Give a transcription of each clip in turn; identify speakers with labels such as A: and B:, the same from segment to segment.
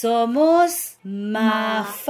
A: Somos Mafalda.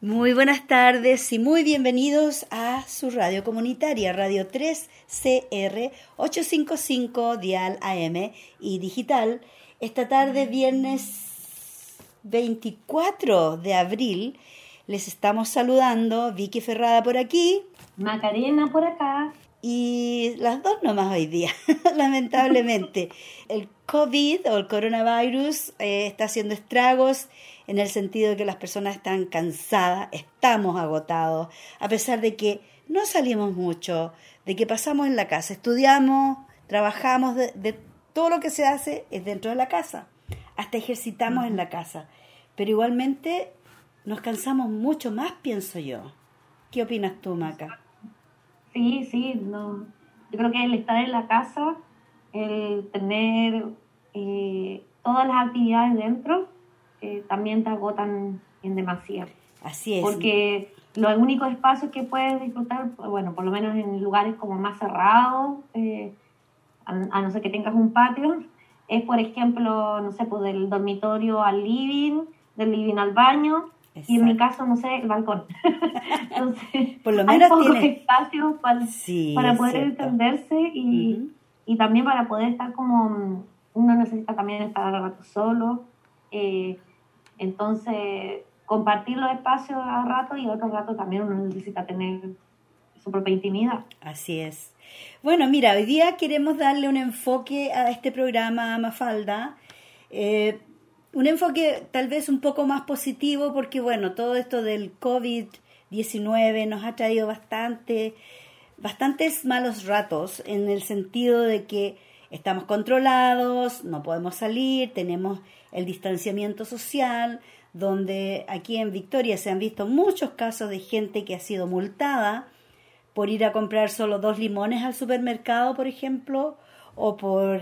A: Muy buenas tardes y muy bienvenidos a su radio comunitaria, Radio 3 CR 855 Dial AM y digital. Esta tarde, viernes 24 de abril, les estamos saludando. Vicky Ferrada por aquí.
B: Macarena por acá.
A: Y las dos nomás hoy día, lamentablemente. El COVID o el coronavirus eh, está haciendo estragos en el sentido de que las personas están cansadas, estamos agotados, a pesar de que no salimos mucho, de que pasamos en la casa, estudiamos, trabajamos, de, todo lo que se hace es dentro de la casa, hasta ejercitamos en la casa, pero igualmente nos cansamos mucho más, pienso yo. ¿Qué opinas tú, Maca?
B: Sí, sí, no. Yo creo que el estar en la casa, el tener eh, todas las actividades dentro, eh, también te agotan en demasía.
A: Así es.
B: Porque los únicos espacios que puedes disfrutar, bueno, por lo menos en lugares como más cerrados, eh, a, no ser que tengas un patio, es por ejemplo, no sé, pues del dormitorio al living, del living al baño, y en mi caso, no sé, el balcón. Entonces,
A: por lo menos
B: hay pocos
A: tiene...
B: espacios para, para poder entenderse y, y, también para poder estar como uno necesita también estar al rato solo. Eh, entonces, compartir los espacios a rato y otro rato también uno necesita tener su propia intimidad.
A: Así es. Bueno, mira, hoy día queremos darle un enfoque a este programa Mafalda. Eh, un enfoque tal vez un poco más positivo porque, bueno, todo esto del COVID-19 nos ha traído bastante, bastantes malos ratos en el sentido de que estamos controlados, no podemos salir, tenemos el distanciamiento social, donde aquí en Victoria se han visto muchos casos de gente que ha sido multada por ir a comprar solo dos limones al supermercado, por ejemplo, o por,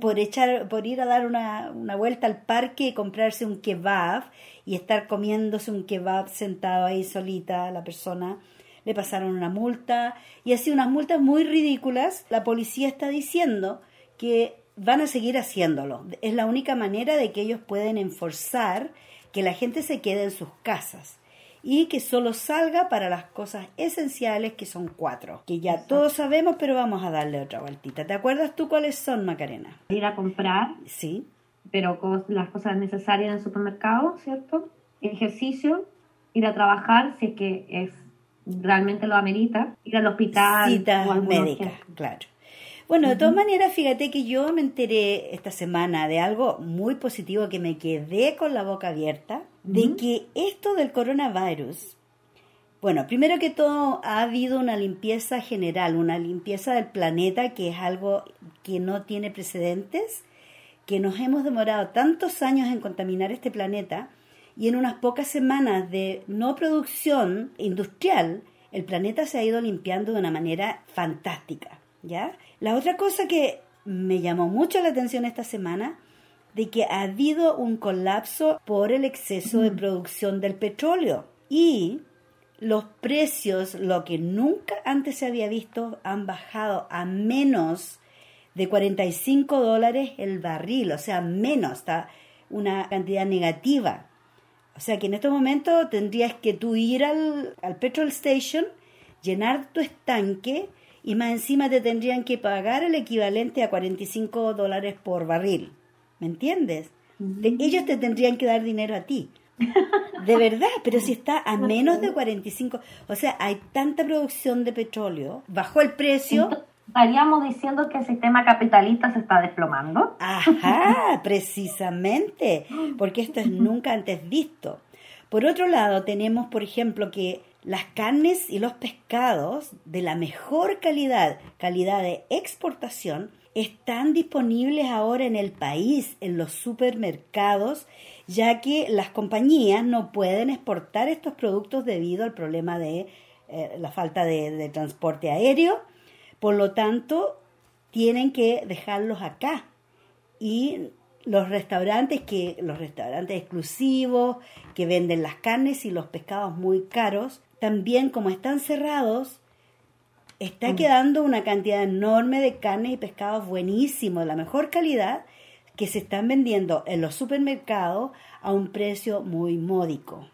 A: por, echar, por ir a dar una, una, vuelta al parque y comprarse un kebab y estar comiéndose un kebab sentado ahí solita la persona. Le pasaron una multa y así unas multas muy ridículas. La policía está diciendo que van a seguir haciéndolo. Es la única manera de que ellos pueden enforzar que la gente se quede en sus casas y que solo salga para las cosas esenciales que son cuatro, que ya todos sabemos, pero vamos a darle otra vueltita. ¿Te acuerdas tú cuáles son, Macarena?
B: Ir a comprar.
A: Sí.
B: Pero las cosas necesarias en el supermercado, ¿cierto? Ejercicio, ir a trabajar si es que es realmente lo amerita, ir al hospital.
A: Citas médicas, claro. Bueno, de todas maneras, fíjate que yo me enteré esta semana de algo muy positivo que me quedé con la boca abierta, de que esto del coronavirus, bueno, primero que todo ha habido una limpieza general, una limpieza del planeta que es algo que no tiene precedentes, que nos hemos demorado tantos años en contaminar este planeta y en unas pocas semanas de no producción industrial, el planeta se ha ido limpiando de una manera fantástica, ¿ya? La otra cosa que me llamó mucho la atención esta semana, de que ha habido un colapso por el exceso de producción del petróleo. Y los precios, lo que nunca antes se había visto, han bajado a menos de 45 dólares el barril, o sea, menos, está una cantidad negativa. O sea que en este momento tendrías que tú ir al, al petrol station, llenar tu estanque y más encima te tendrían que pagar el equivalente a 45 dólares por barril. ¿Me entiendes? ellos te tendrían que dar dinero a ti. De verdad, pero si está a menos de 45, o sea, hay tanta producción de petróleo, bajó el precio.
B: Estaríamos diciendo que el sistema capitalista se está desplomando.
A: Ajá, precisamente, porque esto es nunca antes visto. Por otro lado, tenemos, por ejemplo, que las carnes y los pescados de la mejor calidad, calidad de exportación, están disponibles ahora en el país, en los supermercados, ya que las compañías no pueden exportar estos productos debido al problema de eh, la falta de, de transporte aéreo. Por lo tanto, tienen que dejarlos acá. Y los restaurantes que los restaurantes exclusivos que venden las carnes y los pescados muy caros también como están cerrados, está mm. quedando una cantidad enorme de carnes y pescados buenísimos, de la mejor calidad, que se están vendiendo en los supermercados a un precio muy módico.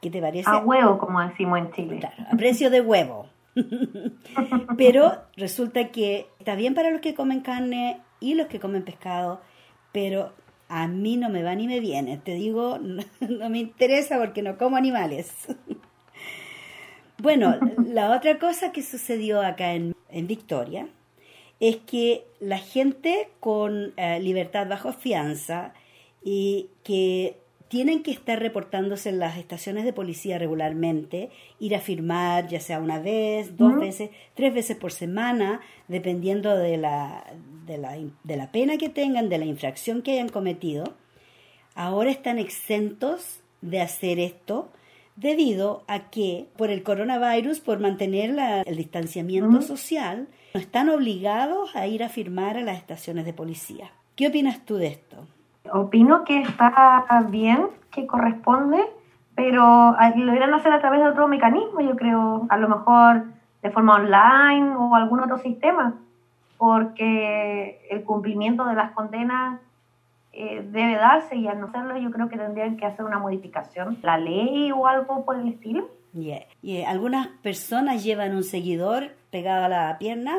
A: ¿Qué te parece?
B: A huevo, como decimos en Chile.
A: Claro, a precio de huevo. pero resulta que está bien para los que comen carne y los que comen pescado, pero a mí no me va ni me viene. Te digo, no, me interesa porque no como animales. Bueno, la otra cosa que sucedió acá en, en Victoria es que la gente con eh, libertad bajo fianza y que tienen que estar reportándose en las estaciones de policía regularmente, ir a firmar ya sea una vez, dos veces, tres veces por semana, dependiendo de la, de, la, de la pena que tengan, de la infracción que hayan cometido, ahora están exentos de hacer esto debido a que por el coronavirus, por mantener el distanciamiento social, no están obligados a ir a firmar a las estaciones de policía. ¿Qué opinas tú de esto?
B: Opino que está bien, que corresponde, pero lo deberían hacer a través de otro mecanismo, yo creo, a lo mejor de forma online o algún otro sistema, porque el cumplimiento de las condenas eh, debe darse y al no hacerlo yo creo que tendrían que hacer una modificación, la ley o algo por el estilo.
A: Y algunas personas llevan un seguidor pegado a la pierna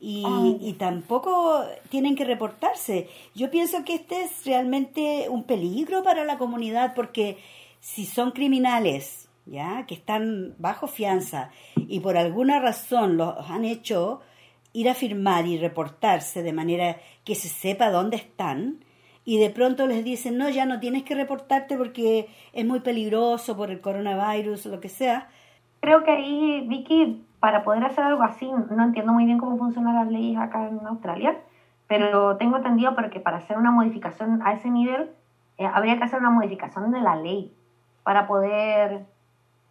A: y, tampoco tienen que reportarse. Yo pienso que este es realmente un peligro para la comunidad porque si son criminales, ya que están bajo fianza y por alguna razón los han hecho ir a firmar y reportarse de manera que se sepa dónde están y de pronto les dicen no ya no tienes que reportarte porque es muy peligroso por el coronavirus o lo que sea.
B: Creo que ahí Vicky para poder hacer algo así, no entiendo muy bien cómo funcionan las leyes acá en Australia, pero tengo entendido que para hacer una modificación a ese nivel eh, habría que hacer una modificación de la ley para poder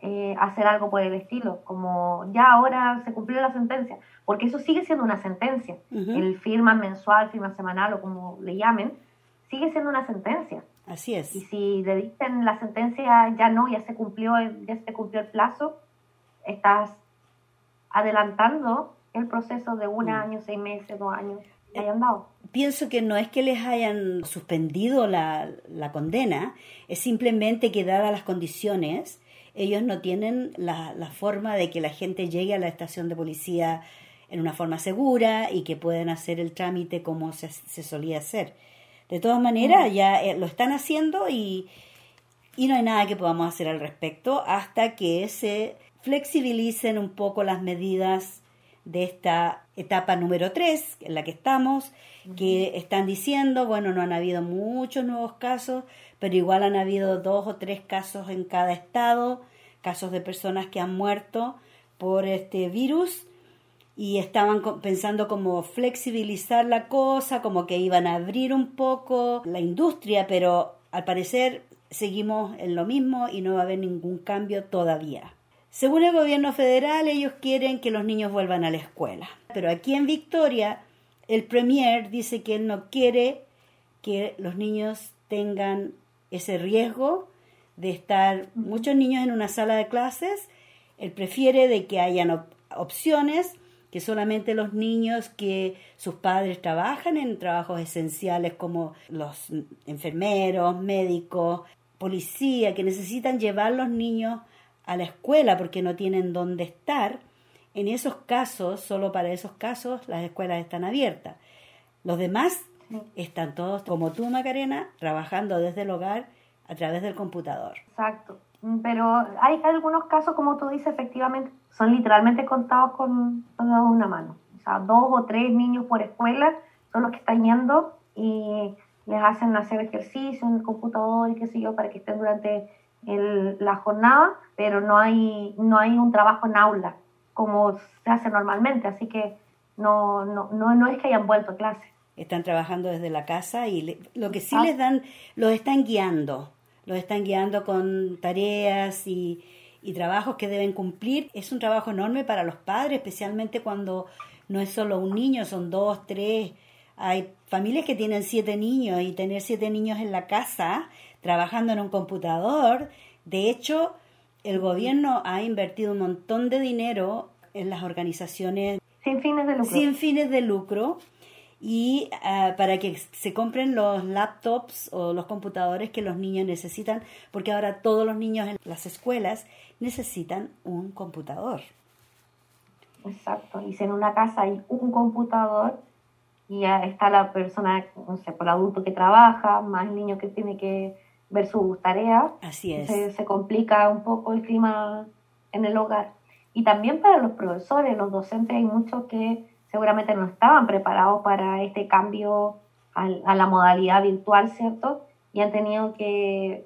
B: eh, hacer algo por el estilo, como ya ahora se cumplió la sentencia, porque eso sigue siendo una sentencia, el firma mensual, firma semanal o como le llamen, sigue siendo una sentencia.
A: Así es.
B: Y si le dicen la sentencia ya no, ya se cumplió, ya se cumplió el plazo, estás adelantando el proceso de un mm. año, seis meses, dos años que hayan dado.
A: Pienso que no es que les hayan suspendido la, condena, es simplemente que dadas las condiciones, ellos no tienen la, forma de que la gente llegue a la estación de policía en una forma segura y que puedan hacer el trámite como se, solía hacer. De todas maneras, ya eh, lo están haciendo y, y no hay nada que podamos hacer al respecto hasta que se flexibilicen un poco las medidas de esta etapa número 3 en la que estamos, que están diciendo, bueno, no han habido muchos nuevos casos, pero igual han habido dos o tres casos en cada estado, casos de personas que han muerto por este virus y estaban pensando como flexibilizar la cosa, como que iban a abrir un poco la industria, pero al parecer seguimos en lo mismo y no va a haber ningún cambio todavía. Según el gobierno federal, ellos quieren que los niños vuelvan a la escuela. Pero aquí en Victoria, el premier dice que él no quiere que los niños tengan ese riesgo de estar muchos niños en una sala de clases. Él prefiere de que hayan opciones, que solamente los niños que sus padres trabajan en trabajos esenciales como los enfermeros, médicos, policía, que necesitan llevar los niños a la escuela porque no tienen dónde estar, en esos casos, solo para esos casos, las escuelas están abiertas. Los demás están todos, como tú, Macarena, trabajando desde el hogar a través del computador.
B: Exacto. Pero hay algunos casos, como tú dices, efectivamente, son literalmente contados con, con una mano. O sea, dos o tres niños por escuela son los que están yendo y les hacen hacer ejercicio en el computador y qué sé yo, para que estén durante la jornada, pero no hay, no hay un trabajo en aula como se hace normalmente, así que no, no, no, no es que hayan vuelto a clase.
A: Están trabajando desde la casa y lo que sí ah. les dan, los están guiando, los están guiando con tareas y, y trabajos que deben cumplir. Es un trabajo enorme para los padres, especialmente cuando no es solo un niño, son dos, tres. Hay familias que tienen siete niños y tener siete niños en la casa trabajando en un computador. De hecho, el gobierno ha invertido un montón de dinero en las organizaciones
B: sin fines de lucro.
A: Sin fines de lucro y ah, para que se compren los laptops o los computadores que los niños necesitan, porque ahora todos los niños en las escuelas necesitan un computador.
B: Exacto, y si en una casa hay un computador y ya está la persona, no sé, por adulto que trabaja, más el niño que tiene que ver sus tareas,
A: Así es.
B: se, se complica un poco el clima en el hogar. Y también para los profesores, los docentes, hay muchos que seguramente no estaban preparados para este cambio al- a, la modalidad virtual, ¿cierto? Y han tenido que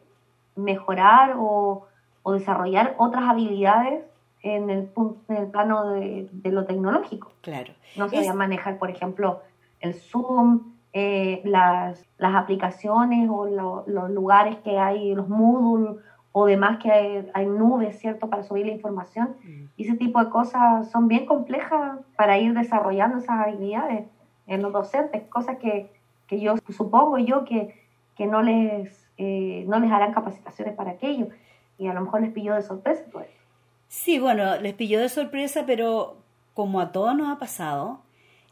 B: mejorar o, o desarrollar otras habilidades en el, en el plano de, de lo tecnológico.
A: Claro.
B: No
A: Es-
B: sabía manejar, por ejemplo, el Zoom, eh, las, las aplicaciones o lo- los lugares que hay, los Moodle o demás que hay, hay nubes, ¿cierto?, para subir la información.
A: Mm.
B: Y ese tipo de cosas son bien complejas para ir desarrollando esas habilidades en los docentes, cosas que, que yo supongo yo que, que no, les, eh, no les harán capacitaciones para aquello. Y a lo mejor les pilló de sorpresa todo esto.
A: Sí, bueno, les pilló de sorpresa, pero como a todos nos ha pasado,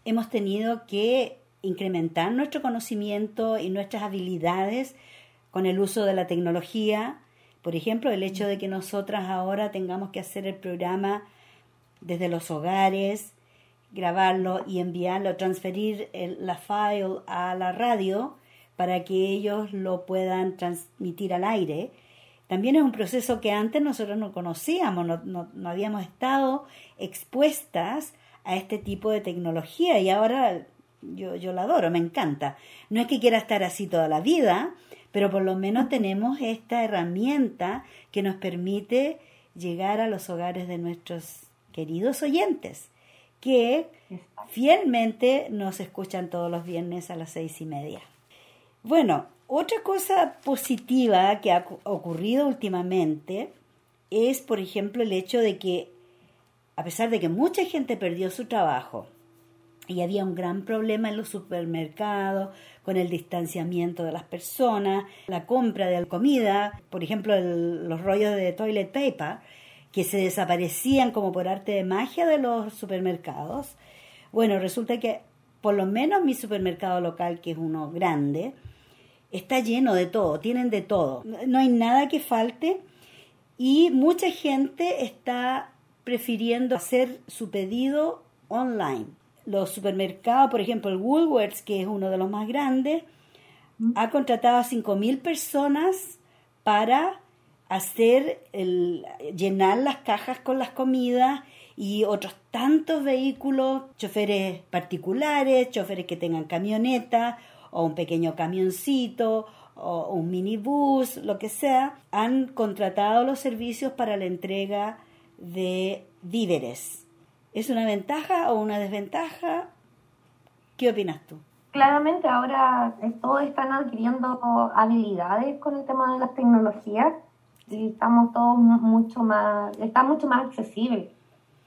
A: hemos tenido que incrementar nuestro conocimiento y nuestras habilidades con el uso de la tecnología. Por ejemplo, el hecho de que nosotras ahora tengamos que hacer el programa desde los hogares, grabarlo y enviarlo, transferir el- la file a la radio para que ellos lo puedan transmitir al aire. También es un proceso que antes nosotros no conocíamos, no, no- no habíamos estado expuestas a este tipo de tecnología y ahora yo, yo la adoro, me encanta. No es que quiera estar así toda la vida, pero por lo menos tenemos esta herramienta que nos permite llegar a los hogares de nuestros queridos oyentes, que fielmente nos escuchan todos los viernes a las seis y media. Bueno, otra cosa positiva que ha cu- ocurrido últimamente es, por ejemplo, el hecho de que, a pesar de que mucha gente perdió su trabajo y había un gran problema en los supermercados con el distanciamiento de las personas, la compra de comida, por ejemplo, los rollos de toilet paper, que se desaparecían como por arte de magia de los supermercados. Bueno, resulta que por lo menos mi supermercado local, que es uno grande, está lleno de todo, tienen de todo. No hay nada que falte y mucha gente está prefiriendo hacer su pedido online. Los supermercados, por ejemplo, el Woolworths, que es uno de los más grandes, ha contratado a 5.000 personas para hacer el, llenar las cajas con las comidas y otros tantos vehículos, choferes particulares, choferes que tengan camioneta o un pequeño camioncito o un minibús, lo que sea, han contratado los servicios para la entrega de víveres. ¿Es una ventaja o una desventaja? ¿Qué opinas tú?
B: Claramente ahora todos están adquiriendo habilidades con el tema de las tecnologías y estamos todos mu- mucho más, está mucho más accesible,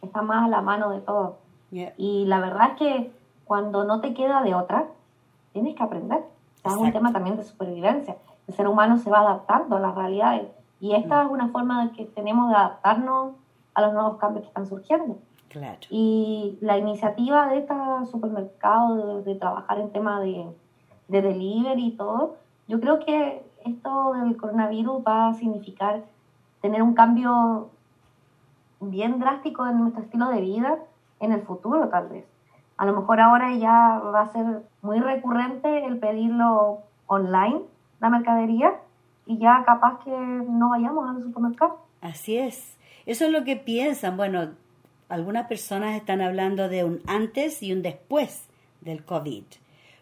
B: está más a la mano de todos.
A: Yeah.
B: Y la verdad es que cuando no te queda de otra, tienes que aprender. Es un tema también de supervivencia. El ser humano se va adaptando a las realidades y esta es una forma de que tenemos de adaptarnos a los nuevos cambios que están surgiendo.
A: Claro.
B: Y la iniciativa de estos supermercados de, de trabajar en tema de, de delivery y todo, yo creo que esto del coronavirus va a significar tener un cambio bien drástico en nuestro estilo de vida en el futuro tal vez. A lo mejor ahora ya va a ser muy recurrente el pedirlo online, la mercadería, y ya capaz que no vayamos al supermercado.
A: Así es. Eso es lo que piensan. Bueno, algunas personas están hablando de un antes y un después del COVID,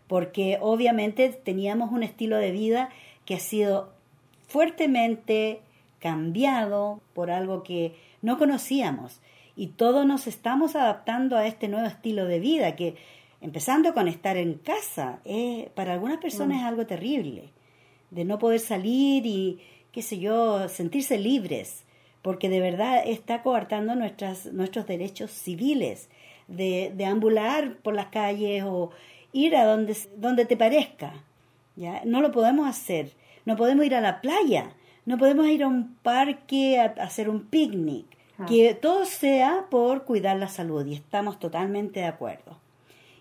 A: porque obviamente teníamos un estilo de vida que ha sido fuertemente cambiado por algo que no conocíamos. Y todos nos estamos adaptando a este nuevo estilo de vida que empezando con estar en casa eh, para algunas personas es algo terrible de no poder salir y qué sé yo sentirse libres porque de verdad está coartando nuestras, nuestros derechos civiles de, de ambular por las calles o ir a donde, donde te parezca. ¿ya? No lo podemos hacer. No podemos ir a la playa. No podemos ir a un parque a, a hacer un picnic.
B: Ah.
A: Que todo sea por cuidar la salud y estamos totalmente de acuerdo.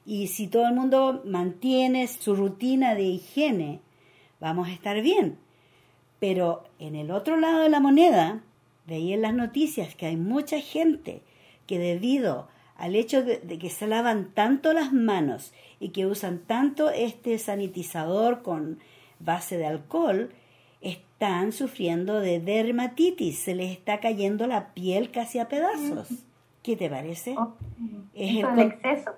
A: Y si todo el mundo mantiene su rutina de higiene, vamos a estar bien. Pero en el otro lado de la moneda, veía en las noticias que hay mucha gente que debido al hecho de, que se lavan tanto las manos y que usan tanto este sanitizador con base de alcohol, están sufriendo de dermatitis, se les está cayendo la piel casi a pedazos. ¿Qué te parece?
B: Oh, es el, exceso.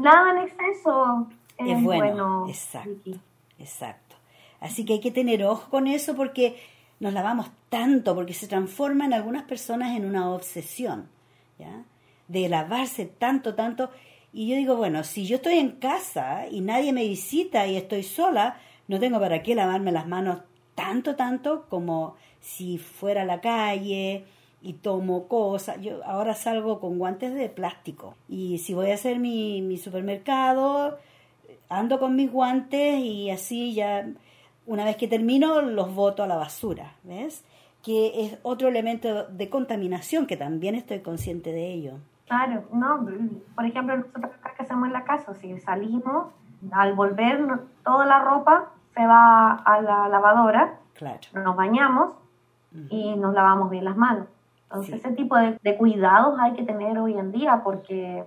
B: Nada en exceso es, bueno,
A: Exacto, exacto. Así que hay que tener ojo con eso porque nos lavamos tanto, porque se transforma en algunas personas en una obsesión. De lavarse tanto, tanto. Y yo digo, bueno, si yo estoy en casa y nadie me visita y estoy sola, no tengo para qué lavarme las manos tanto, tanto como si fuera a la calle, y tomo cosas. Yo ahora salgo con guantes de plástico y si voy a hacer mi, mi supermercado, ando con mis guantes y así ya una vez que termino los boto a la basura, ¿ves? Que es otro elemento de contaminación que también estoy consciente de ello.
B: Claro, no, por ejemplo, nosotros acá que hacemos en la casa, si salimos, al volver toda la ropa se va a la lavadora, claro. nos bañamos y nos lavamos bien las manos. Entonces, ese tipo de, cuidados hay que tener hoy en día porque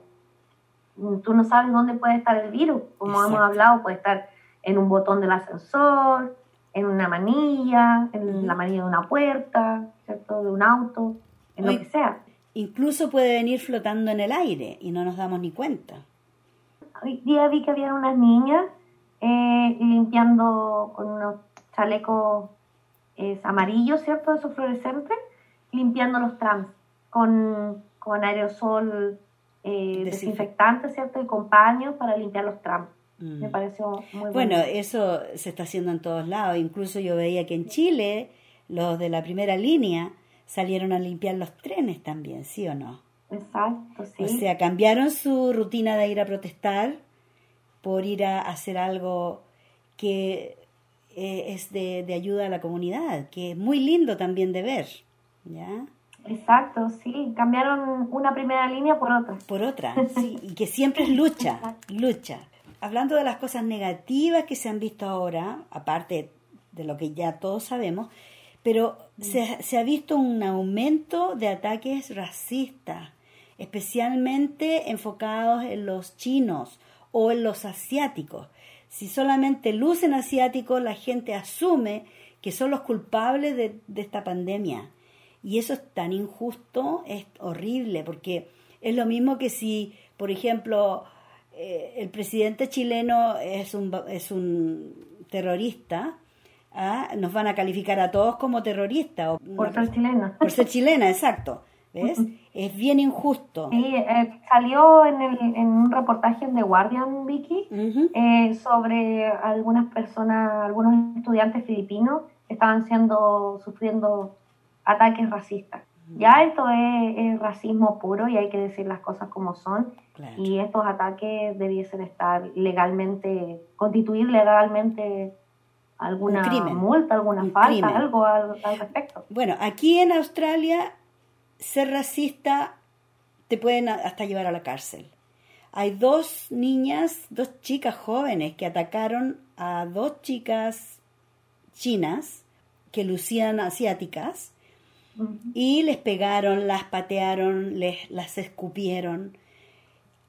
B: tú no sabes dónde puede estar el virus. Como hemos hablado, puede estar en un botón del ascensor, en una manilla, en la manilla de una puerta, ¿cierto? De un auto, en lo que sea.
A: Incluso puede venir flotando en el aire y no nos damos ni cuenta.
B: Hoy día vi que había unas niñas eh, limpiando con unos chalecos amarillos, ¿cierto? Esos fluorescentes limpiando los trams con, con aerosol eh, desinfectante, ¿cierto? Y con paños para limpiar los trams. Mm. Me pareció muy
A: bueno. eso se está haciendo en todos lados. Incluso yo veía que en Chile los de la primera línea salieron a limpiar los trenes también, ¿sí o no?
B: Exacto, sí. O
A: sea, cambiaron su rutina de ir a protestar por ir a hacer algo que eh, es de, de ayuda a la comunidad, que es muy lindo también de ver. ¿ya?
B: Exacto, sí, cambiaron una primera línea por otra.
A: Por otra, sí, y que siempre es lucha, lucha. Hablando de las cosas negativas que se han visto ahora, aparte de lo que ya todos sabemos, pero se, se ha visto un aumento de ataques racistas, especialmente enfocados en los chinos o en los asiáticos. Si solamente lucen asiáticos, la gente asume que son los culpables de, de esta pandemia. Y eso es tan injusto, es horrible, porque es lo mismo que si, por ejemplo, eh, el presidente chileno es un, es un terrorista, ¿ah? nos van a calificar a todos como terroristas.
B: por ser chilena.
A: Por ser chilena, exacto. ¿Ves? es bien injusto.
B: Sí, eh, salió en, el, en, un reportaje en The Guardian, Vicky, eh, sobre algunas personas, algunos estudiantes filipinos que estaban siendo, sufriendo ataques racistas. Ya esto es, racismo puro y hay que decir las cosas como son. Y estos ataques debiesen estar legalmente, constituir legalmente alguna multa, alguna falta, algo al, respecto.
A: Bueno, aquí en Australia, ser racista te pueden hasta llevar a la cárcel. Hay dos niñas, dos chicas jóvenes que atacaron a dos chicas chinas que lucían asiáticas y les pegaron, las patearon, les, las escupieron.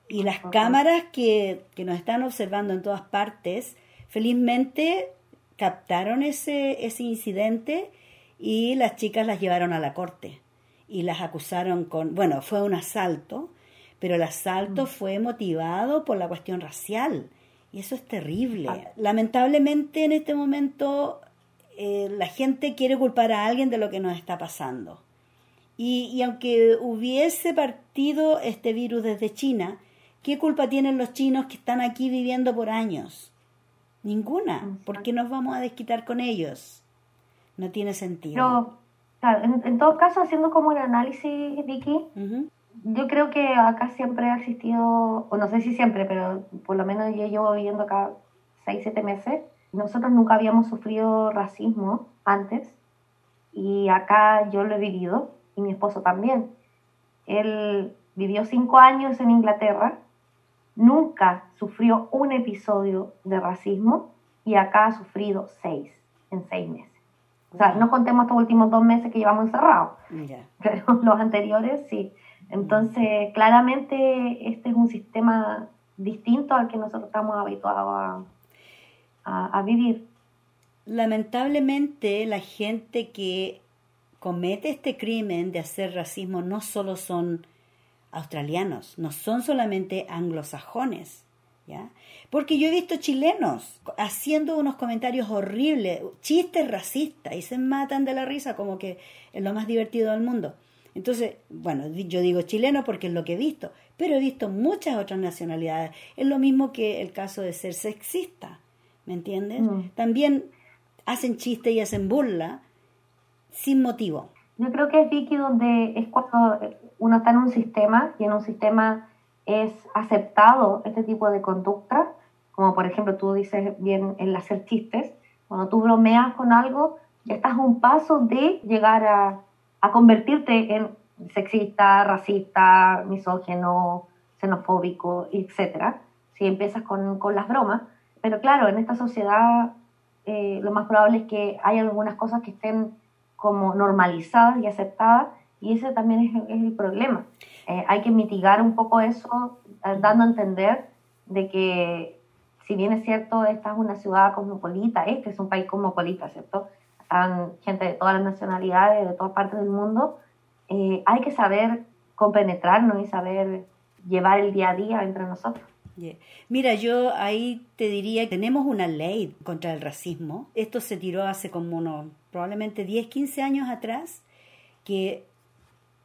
A: Y las cámaras que, que nos están observando en todas partes, felizmente captaron ese, ese incidente y las chicas las llevaron a la corte y las acusaron con, bueno, fue un asalto, pero el asalto fue motivado por la cuestión racial y eso es terrible. Ah. Lamentablemente en este momento eh, la gente quiere culpar a alguien de lo que nos está pasando. Y, aunque hubiese partido este virus desde China, ¿qué culpa tienen los chinos que están aquí viviendo por años? Ninguna. ¿Por qué nos vamos a desquitar con ellos? No tiene sentido.
B: en, todo caso, haciendo como un análisis, Vicky, yo creo que acá siempre ha existido, o no sé si siempre, pero por lo menos yo llevo viviendo acá seis, siete meses, nosotros nunca habíamos sufrido racismo antes y acá yo lo he vivido y mi esposo también. Él vivió cinco años en Inglaterra nunca sufrió un episodio de racismo y acá ha sufrido seis en seis meses. O sea, no contemos estos últimos dos meses que llevamos encerrados, pero los anteriores sí. Entonces, claramente este es un sistema distinto al que nosotros estamos habituados a, a vivir.
A: Lamentablemente, la gente que comete este crimen de hacer racismo no solo son australianos, no son solamente anglosajones, ¿ya? Porque yo he visto chilenos haciendo unos comentarios horribles, chistes racistas, y se matan de la risa como que es lo más divertido del mundo. Entonces, bueno, yo digo chileno porque es lo que he visto, pero he visto muchas otras nacionalidades. Es lo mismo que el caso de ser sexista, ¿me entiendes? Mm. También hacen chistes y hacen burla sin motivo.
B: Yo creo que es Vicky donde es cuando uno está en un sistema y en un sistema es aceptado este tipo de conducta, como por ejemplo tú dices bien el hacer chistes, cuando tú bromeas con algo, ya estás a un paso de llegar a, a convertirte en sexista, racista, misógeno, xenofóbico, etc. Si empiezas con, con las bromas. Pero claro, en esta sociedad eh, lo más probable es que haya algunas cosas que estén como normalizadas y aceptadas y ese también es, el problema. Eh, hay que mitigar un poco eso, eh, dando a entender de que si bien es cierto, esta es una ciudad cosmopolita, este es un país cosmopolita, ¿cierto? Están gente de todas las nacionalidades, de todas partes del mundo, eh, hay que saber compenetrarnos y saber llevar el día a día entre nosotros.
A: Mira, yo ahí te diría, tenemos una ley contra el racismo. Esto se tiró hace como unos, probablemente 10, 15 años atrás, que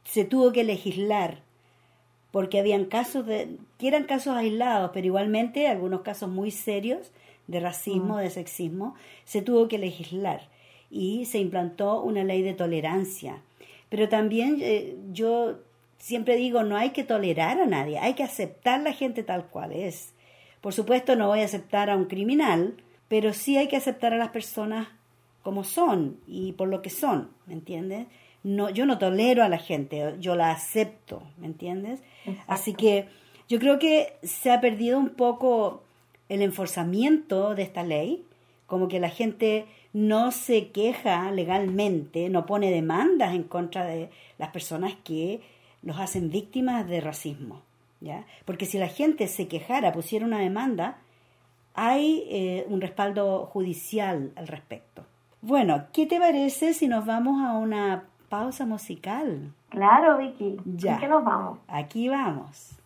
A: se tuvo que legislar porque habían casos de, que eran casos aislados, pero igualmente algunos casos muy serios de racismo, mm. de sexismo, se tuvo que legislar y se implantó una ley de tolerancia. Pero también eh, yo siempre digo, no hay que tolerar a nadie, hay que aceptar a la gente tal cual es. Por supuesto no voy a aceptar a un criminal, pero sí hay que aceptar a las personas como son y por lo que son, ¿me entiendes? no, yo no tolero a la gente, yo la acepto, ¿me entiendes? Así que yo creo que se ha perdido un poco el enforzamiento de esta ley, como que la gente no se queja legalmente, no pone demandas en contra de las personas que los hacen víctimas de racismo, ¿ya? Porque si la gente se quejara, pusiera una demanda, hay eh, un respaldo judicial al respecto. Bueno, ¿qué te parece si nos vamos a una pausa musical.
B: Claro, Vicky. Ya. ¿En qué nos vamos?
A: Aquí vamos.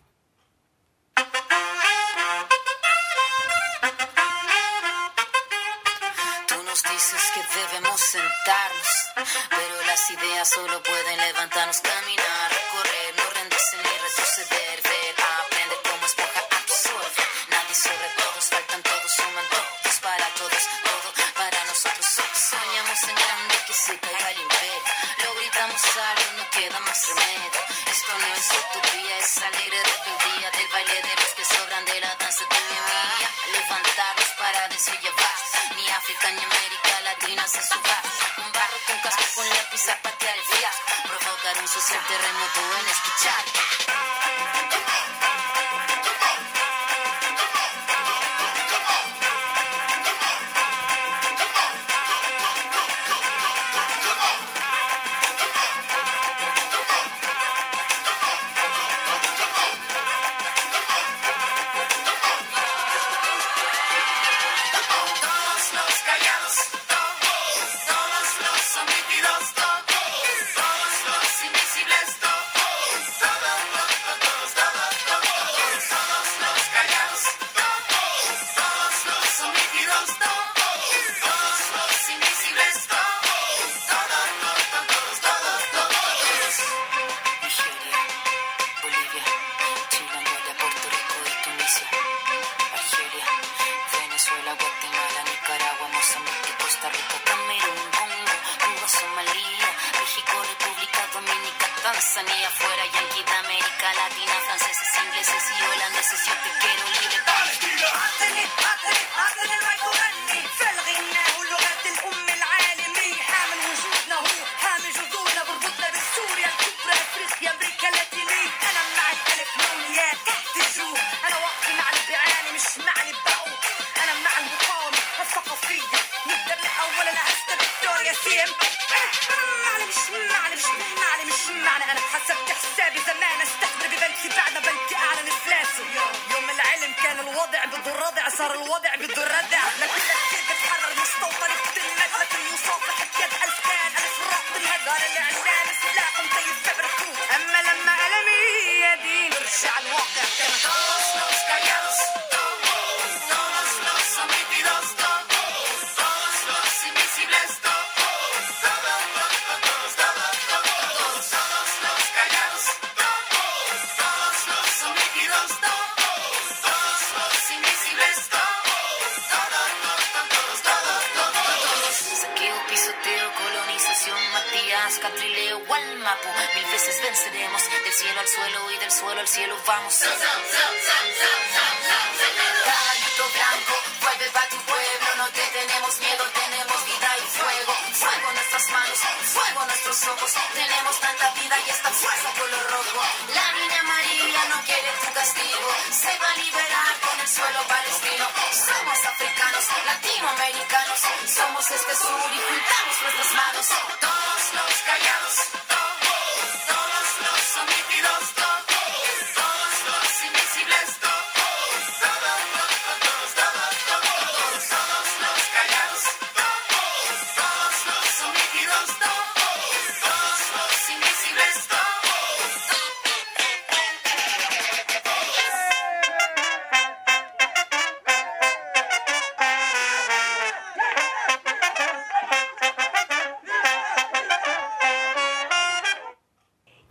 C: Sentarnos, pero las ideas solo pueden levantarnos, caminar, correr, no rendirse ni retroceder, terremoto en escuchar. سيمبل على مش على مش على مش معنى أنا حسبت حسابي زمان أستخدم ببنتي بعد ما بنتي اعلن افلاسي يوم العلم كان الوضع بضر صار الوضع بضر لكن al cielo vamos.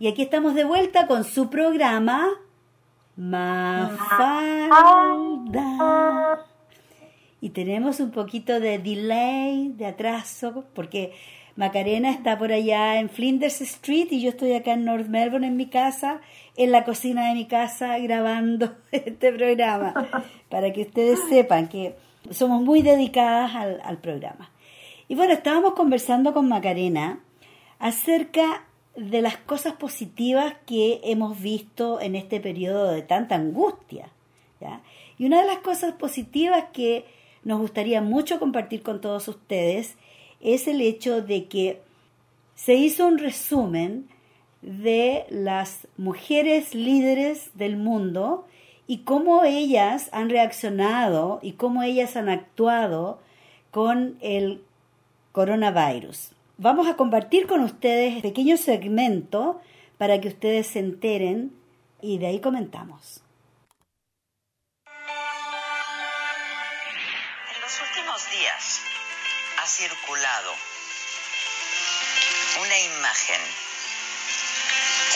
C: Y
A: aquí estamos de vuelta con su programa Mafalda. Y tenemos un poquito de delay, de atraso, porque Macarena está por allá en Flinders Street y yo estoy acá en North Melbourne en mi casa, en la cocina de mi casa, grabando este programa, para que ustedes sepan que somos muy dedicadas al, al programa. Y bueno, estábamos conversando con Macarena acerca de las cosas positivas que hemos visto en este periodo de tanta angustia. ¿ya? Y una de las cosas positivas que nos gustaría mucho compartir con todos ustedes es el hecho de que se hizo un resumen de las mujeres líderes del mundo y cómo ellas han reaccionado y cómo ellas han actuado con el coronavirus. Vamos a compartir con ustedes un pequeño segmento para que ustedes se enteren y de ahí comentamos.
D: En los últimos días ha circulado una imagen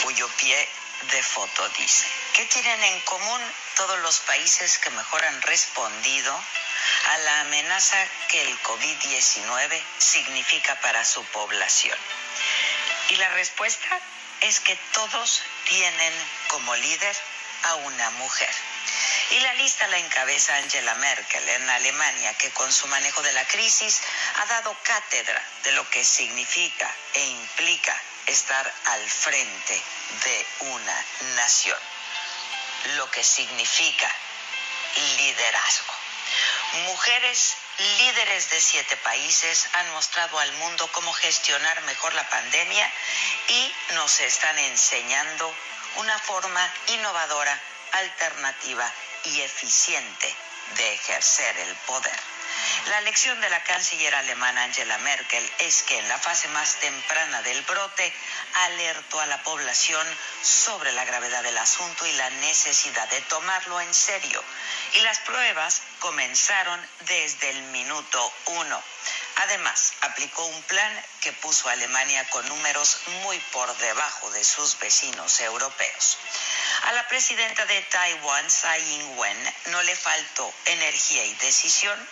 D: cuyo pie de foto dice, ¿qué tienen en común todos los países que mejor han respondido a la amenaza que el COVID-19 significa para su población? Y la respuesta es que todos tienen como líder a una mujer. Y la lista la encabeza Angela Merkel en Alemania, que con su manejo de la crisis ha dado cátedra de lo que significa e implica estar al frente de una nación. Lo que significa liderazgo. Mujeres líderes de siete países han mostrado al mundo cómo gestionar mejor la pandemia y nos están enseñando una forma innovadora, alternativa y eficiente de ejercer el poder. La lección de la canciller alemana Angela Merkel es que en la fase más temprana del brote alertó a la población sobre la gravedad del asunto y la necesidad de tomarlo en serio. Y las pruebas comenzaron desde el minuto uno. Además, aplicó un plan que puso a Alemania con números muy por debajo de sus vecinos europeos. A la presidenta de Taiwán, Tsai Ing-wen, no le faltó energía y decisión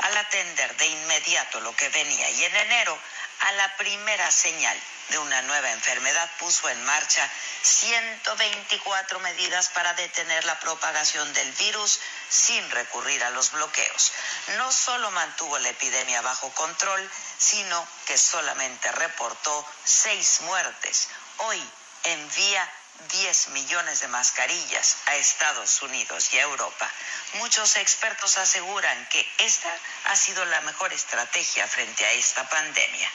D: al atender de inmediato lo que venía y en enero, a la primera señal de una nueva enfermedad, puso en marcha 124 medidas para detener la propagación del virus sin recurrir a los bloqueos. No solo mantuvo la epidemia bajo control, sino que solamente reportó seis muertes. Hoy envía 10 millones de mascarillas a Estados Unidos y a Europa. Muchos expertos aseguran que esta ha sido la mejor estrategia frente a esta pandemia.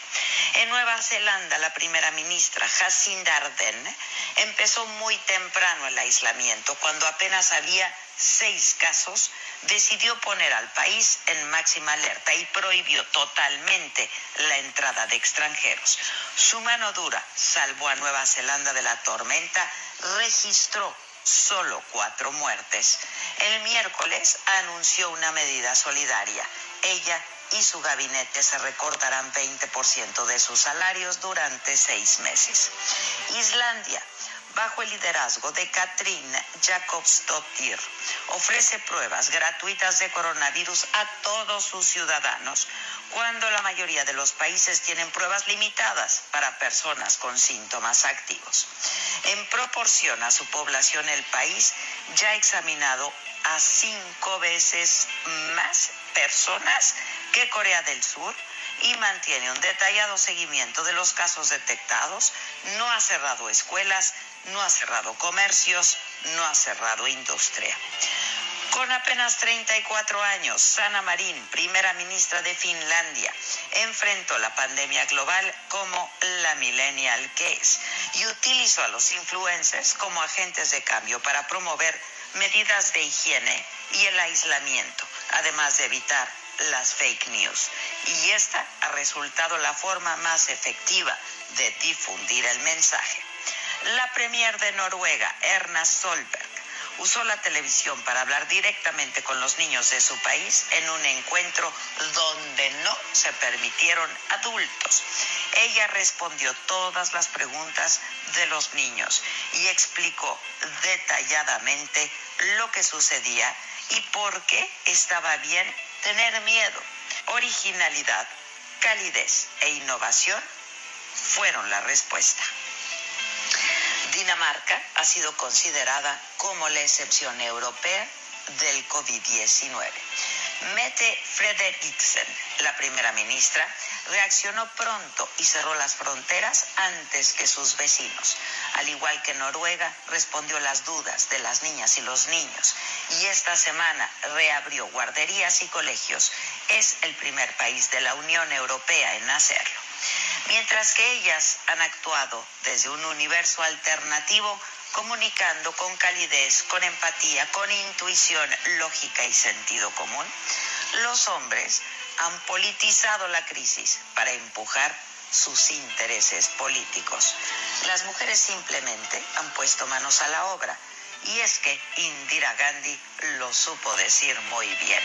D: En Nueva Zelanda, la primera ministra Jacinda Ardern empezó muy temprano el aislamiento, cuando apenas había seis casos, decidió poner al país en máxima alerta y prohibió totalmente la entrada de extranjeros. Su mano dura salvó a Nueva Zelanda de la tormenta, registró solo cuatro muertes. El miércoles anunció una medida solidaria. Ella y su gabinete se recortarán 20% de sus salarios durante seis meses. Islandia bajo el liderazgo de Katrin Jacobsdottir, ofrece pruebas gratuitas de coronavirus a todos sus ciudadanos, cuando la mayoría de los países tienen pruebas limitadas para personas con síntomas activos. En proporción a su población, el país ya ha examinado a cinco veces más personas que Corea del Sur y mantiene un detallado seguimiento de los casos detectados, no ha cerrado escuelas, no ha cerrado comercios, no ha cerrado industria. Con apenas 34 años, Sana Marín, primera ministra de Finlandia, enfrentó la pandemia global como la millennial es y utilizó a los influencers como agentes de cambio para promover medidas de higiene y el aislamiento, además de evitar las fake news. Y esta ha resultado la forma más efectiva de difundir el mensaje. La premier de Noruega, Erna Solberg, usó la televisión para hablar directamente con los niños de su país en un encuentro donde no se permitieron adultos. Ella respondió todas las preguntas de los niños y explicó detalladamente lo que sucedía y por qué estaba bien tener miedo. Originalidad, calidez e innovación fueron la respuesta. Dinamarca ha sido considerada como la excepción europea del COVID-19. Mette Frederiksen, la primera ministra, reaccionó pronto y cerró las fronteras antes que sus vecinos. Al igual que Noruega, respondió las dudas de las niñas y los niños y esta semana reabrió guarderías y colegios. Es el primer país de la Unión Europea en hacerlo mientras que ellas han actuado desde un universo alternativo, comunicando con calidez, con empatía, con intuición, lógica y sentido común. Los hombres han politizado la crisis para empujar sus intereses políticos. Las mujeres simplemente han puesto manos a la obra y es que Indira Gandhi lo supo decir muy bien.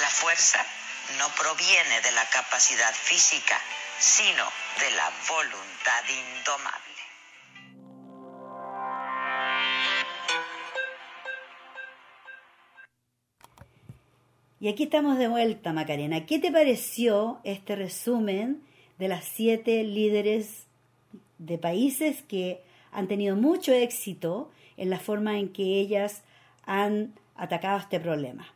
D: La fuerza no proviene de la capacidad física, sino de la voluntad indomable.
A: Y aquí estamos de vuelta, Macarena. ¿Qué te pareció este resumen de las siete líderes de países que han tenido mucho éxito en la forma en que ellas han atacado este problema?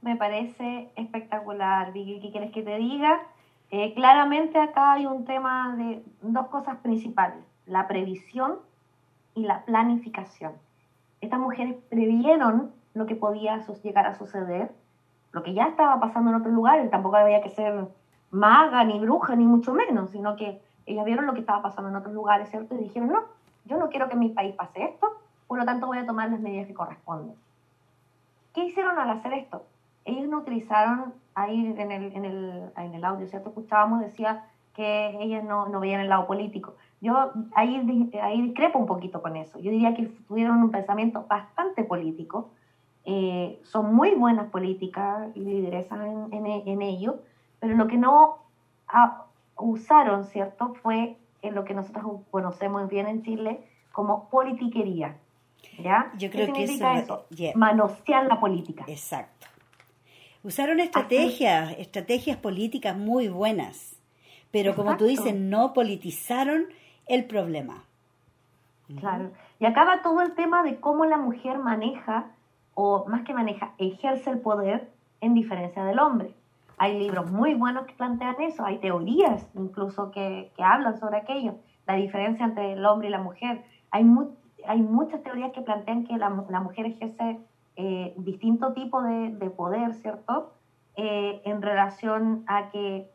B: Me parece espectacular, Vicky. ¿Qué quieres que te diga? Eh, claramente acá hay un tema de dos cosas principales, la previsión y la planificación. Estas mujeres previeron lo que podía llegar a suceder, lo que ya estaba pasando en otros lugares, tampoco había que ser maga ni bruja ni mucho menos, sino que ellas vieron lo que estaba pasando en otros lugares, ¿cierto? Y dijeron, no, yo no quiero que mi país pase esto, por lo tanto voy a tomar las medidas que corresponden. ¿Qué hicieron al hacer esto? Ellos no utilizaron ahí en el, en el, en el audio, ¿cierto? Escuchábamos, decía que ellas no, no veían el lado político. Yo ahí, ahí discrepo un poquito con eso. Yo diría que tuvieron un pensamiento bastante político. Eh, son muy buenas políticas y lideresas en, en, en ello, pero lo que no usaron, ¿cierto? Fue en lo que nosotros conocemos bien en Chile como politiquería. ¿Ya?
A: Yo creo
B: ¿Qué
A: que eso,
B: eso? Manosear la política.
A: Exacto. Usaron estrategias, estrategias políticas muy buenas, pero como tú dices, no politizaron el problema.
B: Claro. Y acaba todo el tema de cómo la mujer maneja, o más que maneja, ejerce el poder en diferencia del hombre. Hay libros muy buenos que plantean eso, hay teorías incluso que, que hablan sobre aquello, la diferencia entre el hombre y la mujer. Hay, mu hay muchas teorías que plantean que la, la mujer ejerce eh, distinto tipo de, de poder, ¿cierto? Eh, en relación a que,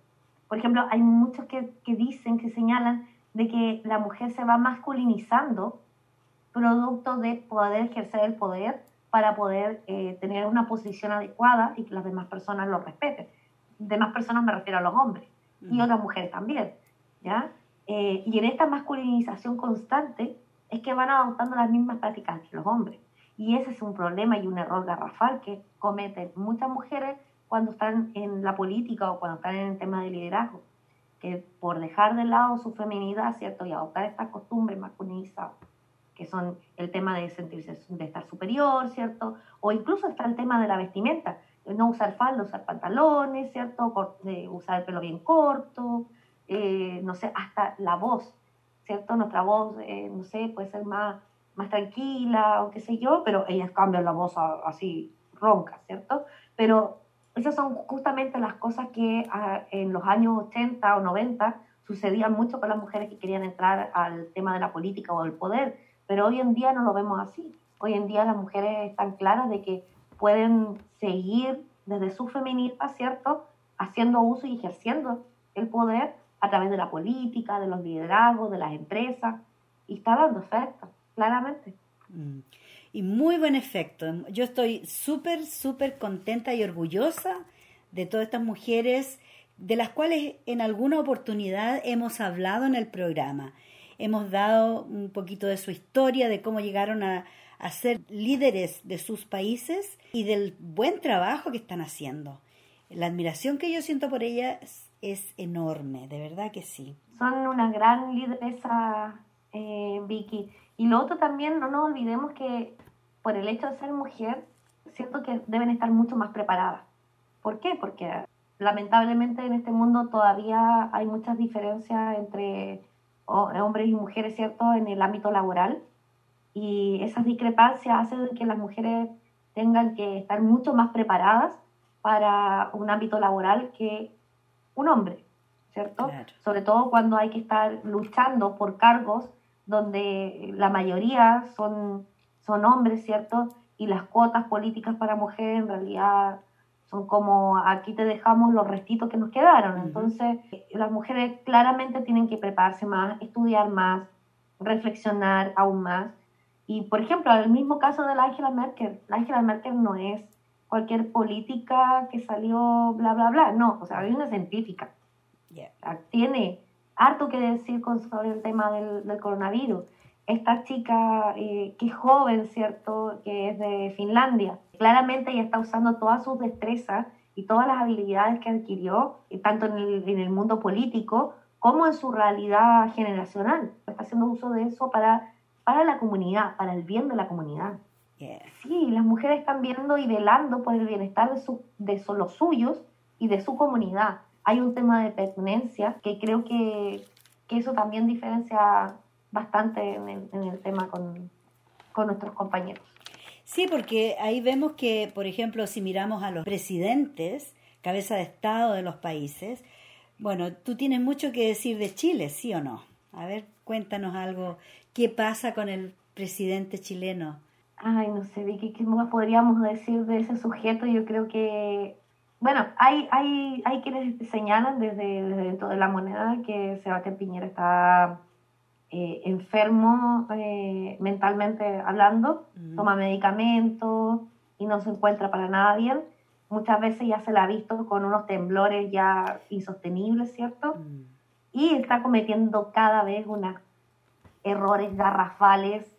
B: por ejemplo, hay muchos que, que, dicen, que señalan de que la mujer se va masculinizando producto de poder ejercer el poder para poder eh, tener una posición adecuada y que las demás personas lo respeten. Demás personas me refiero a los hombres y otras mujeres también, ¿ya? Eh, y en esta masculinización constante es que van adoptando las mismas prácticas que los hombres. Y ese es un problema y un error garrafal que cometen muchas mujeres cuando están en la política o cuando están en el tema de liderazgo, que por dejar de lado su feminidad, ¿cierto? Y adoptar estas costumbres masculinizadas, que son el tema de sentirse, de estar superior, ¿cierto? O incluso está el tema de la vestimenta, no usar falda, usar pantalones, ¿cierto? usar el pelo bien corto, eh, no sé, hasta la voz, ¿cierto? Nuestra voz, eh, no sé, puede ser más, más tranquila o qué sé yo, pero ellas cambian la voz así ronca, ¿cierto? Pero esas son justamente las cosas que ah, en los años 80 o 90 sucedían mucho con las mujeres que querían entrar al tema de la política o del poder pero hoy en día no lo vemos así. Hoy en día las mujeres están claras de que pueden seguir desde su feminidad, ¿cierto? Haciendo uso y ejerciendo el poder a través de la política, de los liderazgos, de las empresas, y está dando efecto, claramente.
A: Mm. Y muy buen efecto. Yo estoy súper, súper contenta y orgullosa de todas estas mujeres de las cuales en alguna oportunidad hemos hablado en el programa hemos dado un poquito de su historia, de cómo llegaron a, ser líderes de sus países y del buen trabajo que están haciendo. La admiración que yo siento por ellas es enorme, de verdad que sí.
B: Son una gran lideresa, eh, Vicky. Y lo otro también, no nos olvidemos que por el hecho de ser mujer, siento que deben estar mucho más preparadas. ¿Por qué? Porque lamentablemente en este mundo todavía hay muchas diferencias entre hombres y mujeres, ¿cierto?, en el ámbito laboral. Y esas discrepancias hacen que las mujeres tengan que estar mucho más preparadas para un ámbito laboral que un hombre, ¿cierto? Sobre todo cuando hay que estar luchando por cargos donde la mayoría son, son hombres, ¿cierto? Y las cuotas políticas para mujeres en realidad son como aquí te dejamos los restitos que nos quedaron. Entonces, las mujeres claramente tienen que prepararse más, estudiar más, reflexionar aún más. Y, por ejemplo, el mismo caso de la Angela Merkel. La Angela Merkel no es cualquier política que salió bla, bla, bla. No, o sea, es una científica. Tiene harto que decir con, sobre el tema del, del coronavirus esta chica eh, que es joven, ¿cierto? Que es de Finlandia. Claramente ella está usando todas sus destrezas y todas las habilidades que adquirió, eh, tanto en el, en el, mundo político como en su realidad generacional. Está haciendo uso de eso para, para la comunidad, para el bien de la comunidad. Sí, las mujeres están viendo y velando por el bienestar de, su, de los suyos y de su comunidad. Hay un tema de pertenencia que creo que, que eso también diferencia bastante en el, tema con, nuestros compañeros.
A: Sí, porque ahí vemos que, por ejemplo, si miramos a los presidentes, cabeza de Estado de los países, bueno, tú tienes mucho que decir de Chile, ¿sí o no? A ver, cuéntanos algo. ¿Qué pasa con el presidente chileno?
B: Ay, no sé, Vicky, ¿qué más podríamos decir de ese sujeto? Yo creo que, bueno, hay, hay, hay quienes señalan desde, desde dentro de la moneda que Sebastián Piñera está eh, enfermo eh, mentalmente hablando, toma medicamentos y no se encuentra para nada bien. Muchas veces ya se la ha visto con unos temblores ya insostenibles, ¿cierto? Y está cometiendo cada vez unos errores garrafales,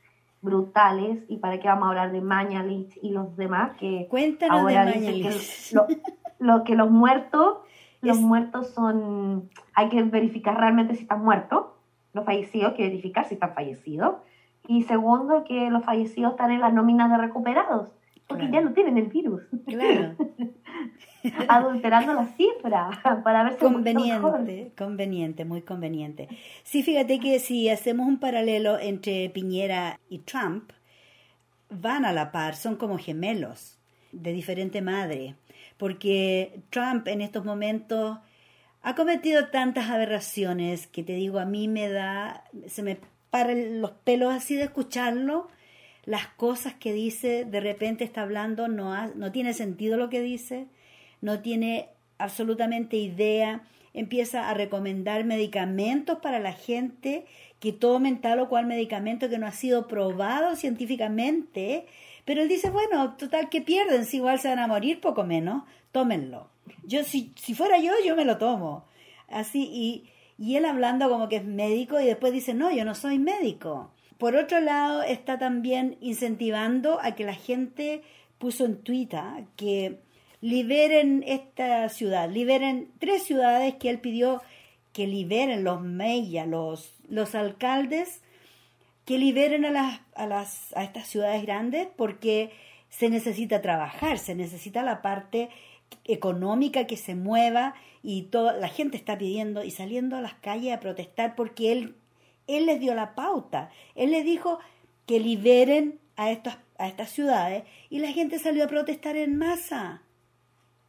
B: brutales. ¿Y para qué vamos a hablar de Mañalich y los demás? Que
A: Cuéntanos ahora de Que
B: lo, lo, que los muertos, los muertos son, hay que verificar realmente si están muertos los fallecidos, que verificar si están fallecidos. Y segundo, que los fallecidos están en las nóminas de recuperados, porque ya no tienen el virus.
A: Claro.
B: Adulterando la cifra para ver si
A: Conveniente, conveniente, muy conveniente. Sí, fíjate que si hacemos un paralelo entre Piñera y Trump, van a la par, son como gemelos de diferente madre, porque Trump en estos momentos ha cometido tantas aberraciones que te digo, a mí me da, se me paran los pelos así de escucharlo, las cosas que dice, de repente está hablando, no, no tiene sentido lo que dice, no tiene absolutamente idea, empieza a recomendar medicamentos para la gente que tomen tal o cual medicamento que no ha sido probado científicamente, pero él dice, bueno, total, que pierden? Si igual se van a morir poco menos, tómenlo. Yo, si, si fuera yo, yo me lo tomo. Así, y, y él hablando como que es médico y después dice, no, yo no soy médico. Por otro lado, está también incentivando a que la gente puso en Twitter que liberen esta ciudad, liberen tres ciudades que él pidió que liberen los meyas, los, los alcaldes que liberen a las, a las a estas ciudades grandes porque se necesita trabajar, se necesita la parte económica que se mueva y toda la gente está pidiendo y saliendo a las calles a protestar porque él él les dio la pauta. Él les dijo que liberen a estas a estas ciudades y la gente salió a protestar en masa.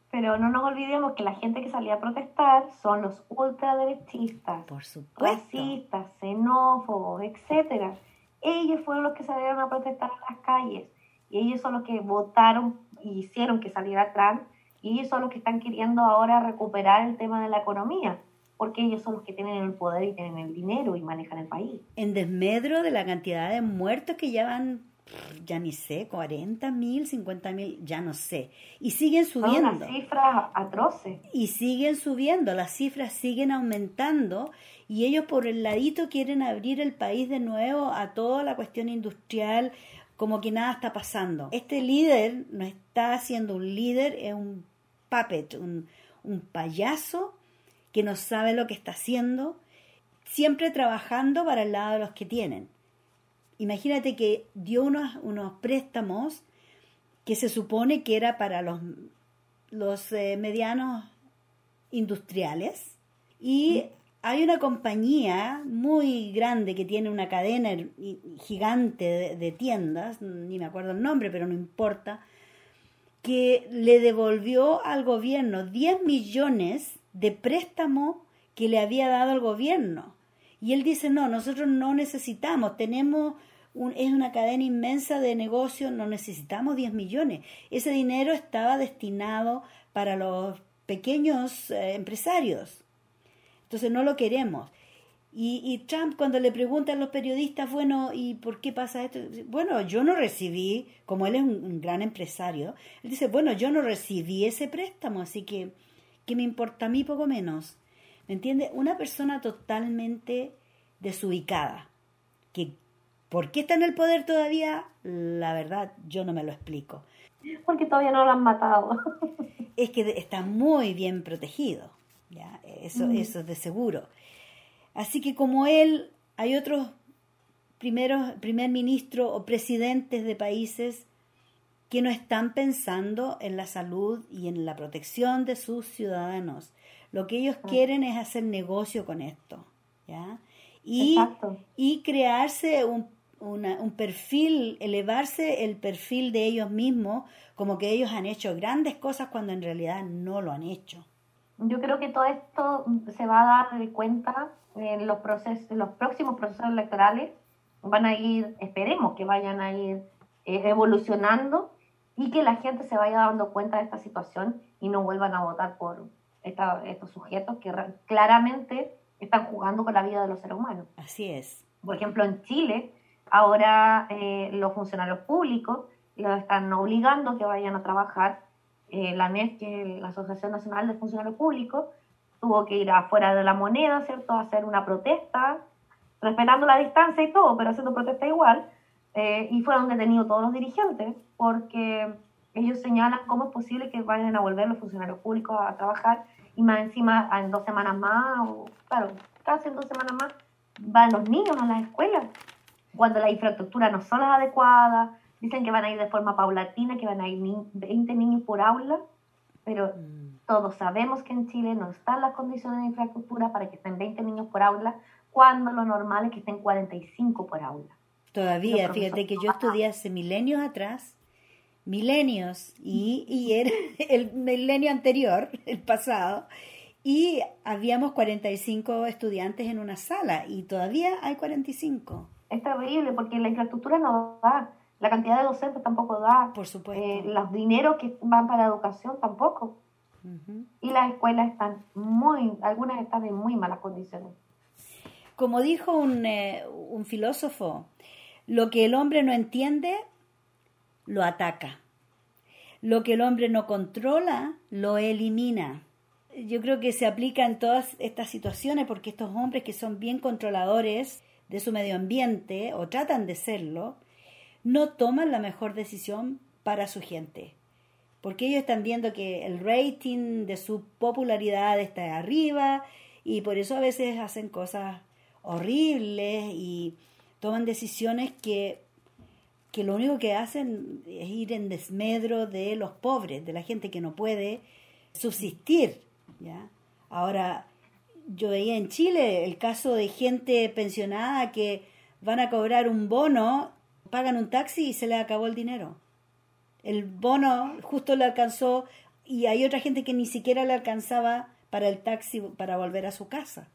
B: Pero no nos olvidemos que la gente que salía a protestar son los ultraderechistas,
A: Por supuesto.
B: racistas, xenófobos, etcétera. Ellos fueron los que salieron a protestar en las calles y ellos son los que votaron y hicieron que saliera Trump y ellos son los que están queriendo ahora recuperar el tema de la economía porque ellos son los que tienen el poder y tienen el dinero y manejan el país.
A: En desmedro de la cantidad de muertos que ya van, ya ni sé, 40 mil, 50 mil, ya no sé. Y siguen
B: Son
A: subiendo.
B: unas cifras atroces.
A: y siguen subiendo, las cifras siguen aumentando y ellos por el ladito quieren abrir el país de nuevo a toda la cuestión industrial, como que nada está pasando. Este líder no está siendo un líder, es un puppet, un, un payaso que no sabe lo que está haciendo, siempre trabajando para el lado de los que tienen. Imagínate que dio unos, unos préstamos que se supone que era para los, los eh, medianos industriales y hay una compañía muy grande que tiene una cadena gigante de, de tiendas, ni me acuerdo el nombre, pero no importa, que le devolvió al gobierno 10 millones de préstamo que le había dado el gobierno. Y él dice, no, nosotros no necesitamos, tenemos, un, es una cadena inmensa de negocios, no necesitamos 10 millones. Ese dinero estaba destinado para los pequeños eh, empresarios. Entonces no lo queremos. Y, y Trump cuando le preguntan a los periodistas, bueno, ¿y por qué pasa esto? Bueno, yo no recibí, como él es un, un gran empresario, él dice, bueno, yo no recibí ese préstamo, así que, ¿qué me importa a mí poco menos? ¿Me entiende? Una persona totalmente desubicada, que ¿por qué está en el poder todavía? La verdad, yo no me lo explico.
B: Porque todavía no lo han matado.
A: Es que está muy bien protegido, ¿ya? Eso,
B: Mm.
A: eso es de seguro. Así que como él, hay otros primeros, primer ministro o presidentes de países que no están pensando en la salud y en la protección de sus ciudadanos. Lo que ellos quieren es hacer negocio con esto, ¿ya? Y, y crearse un, una- un perfil, elevarse el perfil de ellos mismos como que ellos han hecho grandes cosas cuando en realidad no lo han hecho.
B: Yo creo que todo esto se va a dar de cuenta en los procesos, en los próximos procesos electorales. Van a ir, esperemos que vayan a ir eh, evolucionando y que la gente se vaya dando cuenta de esta situación y no vuelvan a votar por esta- estos sujetos que claramente están jugando con la vida de los seres humanos.
A: Así es.
B: Por ejemplo, en Chile, ahora eh, los funcionarios públicos los están obligando que vayan a trabajar. Eh, la NES, que es la Asociación Nacional de Funcionarios Públicos, tuvo que ir afuera de la moneda, ¿cierto?, a hacer una protesta, respetando la distancia y todo, pero haciendo protesta igual. Eh, y fueron detenidos todos los dirigentes porque ellos señalan cómo es posible que vayan a volver los funcionarios públicos a trabajar y más encima en dos semanas más, o claro, casi en dos semanas más, van los niños a las escuelas, cuando la infraestructura no son las adecuadas, dicen que van a ir de forma paulatina, que van a ir ni- 20 niños por aula, pero
A: Mm.
B: todos sabemos que en Chile no están las condiciones de infraestructura para que estén 20 niños por aula, cuando lo normal es que estén 45 por aula.
A: Todavía, fíjate que yo estudié hace milenios atrás, milenios, y, y era el milenio anterior, el pasado, y habíamos 45 estudiantes en una sala, y todavía hay 45,
B: Es terrible porque la infraestructura no da, la cantidad de docentes tampoco da,
A: por supuesto.
B: eh, los dineros que van para la educación tampoco. Y las escuelas están muy, algunas están en muy malas condiciones.
A: Como dijo un, eh, un filósofo, lo que el hombre no entiende, lo ataca. Lo que el hombre no controla, lo elimina. Yo creo que se aplica en todas estas situaciones porque estos hombres que son bien controladores de su medio ambiente o tratan de serlo, no toman la mejor decisión para su gente. Porque ellos están viendo que el rating de su popularidad está arriba y por eso a veces hacen cosas horribles y toman decisiones que, que lo único que hacen es ir en desmedro de los pobres, de la gente que no puede subsistir. ¿ya? Ahora, yo veía en Chile el caso de gente pensionada que van a cobrar un bono, pagan un taxi y se les acabó el dinero. El bono justo le alcanzó y hay otra gente que ni siquiera le alcanzaba para el taxi para volver a su casa.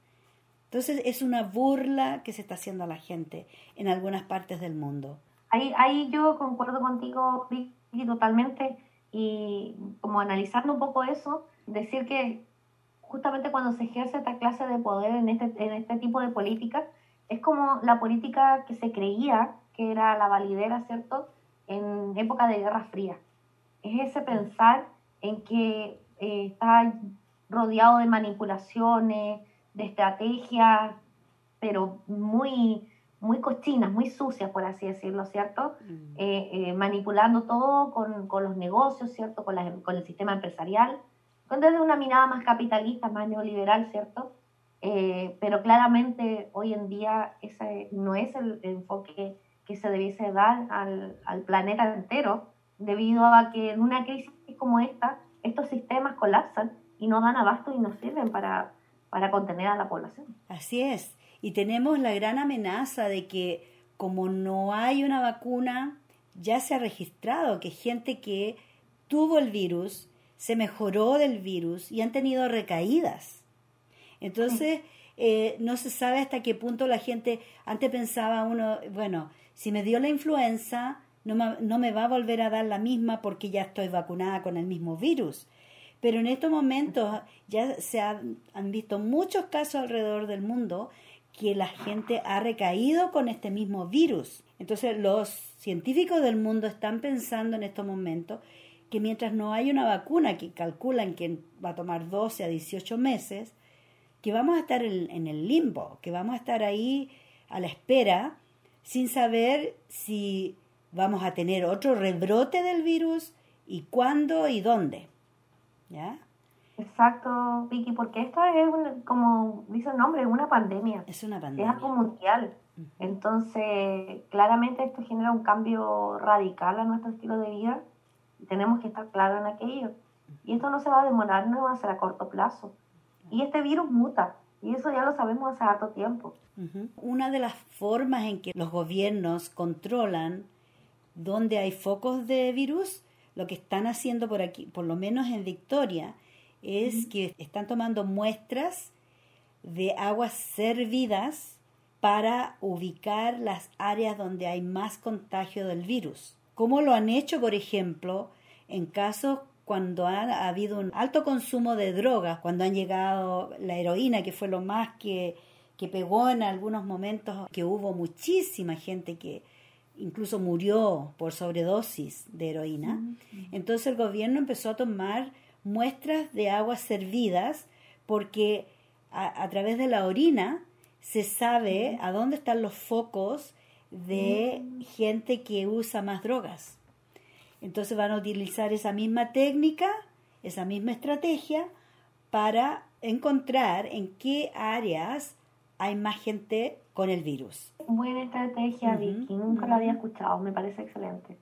A: Entonces es una burla que se está haciendo a la gente en algunas partes del mundo.
B: Ahí, ahí yo concuerdo contigo, Vicky, totalmente. Y como analizando un poco eso, decir que justamente cuando se ejerce esta clase de poder en este, en este tipo de política, es como la política que se creía que era la validera, ¿cierto? En época de Guerra Fría. Es ese pensar en que eh, está rodeado de manipulaciones, de estrategias, pero muy, muy cochinas, muy sucias, por así decirlo, ¿cierto? Mm. Eh, eh, manipulando todo con, con, los negocios, ¿cierto? Con, la, con, el sistema empresarial, con desde una mirada más capitalista, más neoliberal, ¿cierto? Eh, pero claramente hoy en día ese no es el, enfoque que se debiese dar al, al planeta entero, debido a que en una crisis como esta, estos sistemas colapsan y no dan abasto y no sirven para, para contener a la población.
A: Así es. Y tenemos la gran amenaza de que como no hay una vacuna, ya se ha registrado que gente que tuvo el virus se mejoró del virus y han tenido recaídas. Entonces, eh, no se sabe hasta qué punto la gente, antes pensaba uno, bueno, si me dio la influenza, no me, no me va a volver a dar la misma porque ya estoy vacunada con el mismo virus. Pero en estos momentos ya se han, visto muchos casos alrededor del mundo que la gente ha recaído con este mismo virus. Entonces los científicos del mundo están pensando en estos momentos que mientras no hay una vacuna que calculan que va a tomar 12 a 18 meses, que vamos a estar en, el limbo, que vamos a estar ahí a la espera sin saber si vamos a tener otro rebrote del virus y cuándo y dónde. ¿Ya?
B: Exacto, Vicky, porque esto es, como dice el nombre, es una pandemia.
A: Es una pandemia.
B: Es algo mundial. Entonces, claramente esto genera un cambio radical a nuestro estilo de vida y tenemos que estar claros en aquello. Y esto no se va a demorar, no va a ser a corto plazo. Y este virus muta, y eso ya lo sabemos hace harto tiempo.
A: Una de las formas en que los gobiernos controlan dónde hay focos de virus lo que están haciendo por aquí, por lo menos en Victoria, es que están tomando muestras de aguas servidas para ubicar las áreas donde hay más contagio del virus. Como lo han hecho, por ejemplo, en casos cuando ha, habido un alto consumo de drogas, cuando han llegado la heroína, que fue lo más que, que pegó en algunos momentos, que hubo muchísima gente que, incluso murió por sobredosis de heroína. Entonces el gobierno empezó a tomar muestras de aguas servidas porque a, través de la orina se sabe a dónde están los focos de gente que usa más drogas. Entonces van a utilizar esa misma técnica, esa misma estrategia para encontrar en qué áreas hay más gente con el virus.
B: Buena estrategia, Vicky. Nunca la había escuchado. Me parece excelente.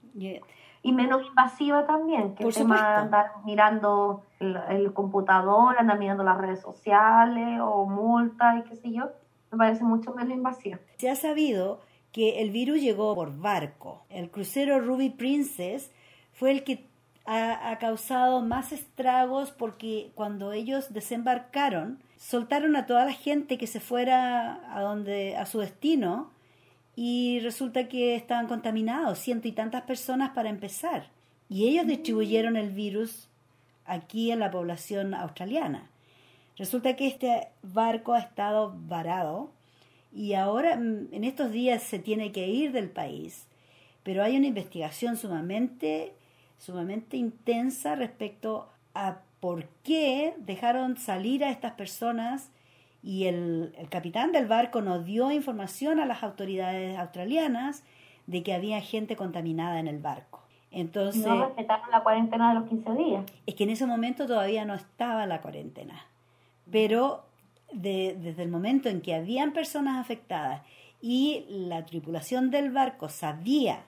B: Y menos invasiva también, que Por el andar mirando el, computador, andar mirando las redes sociales o multas y qué sé yo. Me parece mucho menos invasiva.
A: Se ha sabido que el virus llegó por barco. El crucero Ruby Princess fue el que ha, causado más estragos porque cuando ellos desembarcaron, soltaron a toda la gente que se fuera a donde a su destino y resulta que estaban contaminados, ciento y tantas personas para empezar. Y ellos distribuyeron el virus aquí en la población australiana. Resulta que este barco ha estado varado y ahora mm, en estos días se tiene que ir del país, pero hay una investigación sumamente sumamente intensa respecto a por qué dejaron salir a estas personas y el, capitán del barco nos dio información a las autoridades australianas de que había gente contaminada en el barco. Entonces,
B: no respetaron la cuarentena de los 15 días.
A: Es que en ese momento todavía no estaba la cuarentena. Pero desde el momento en que habían personas afectadas y la tripulación del barco sabía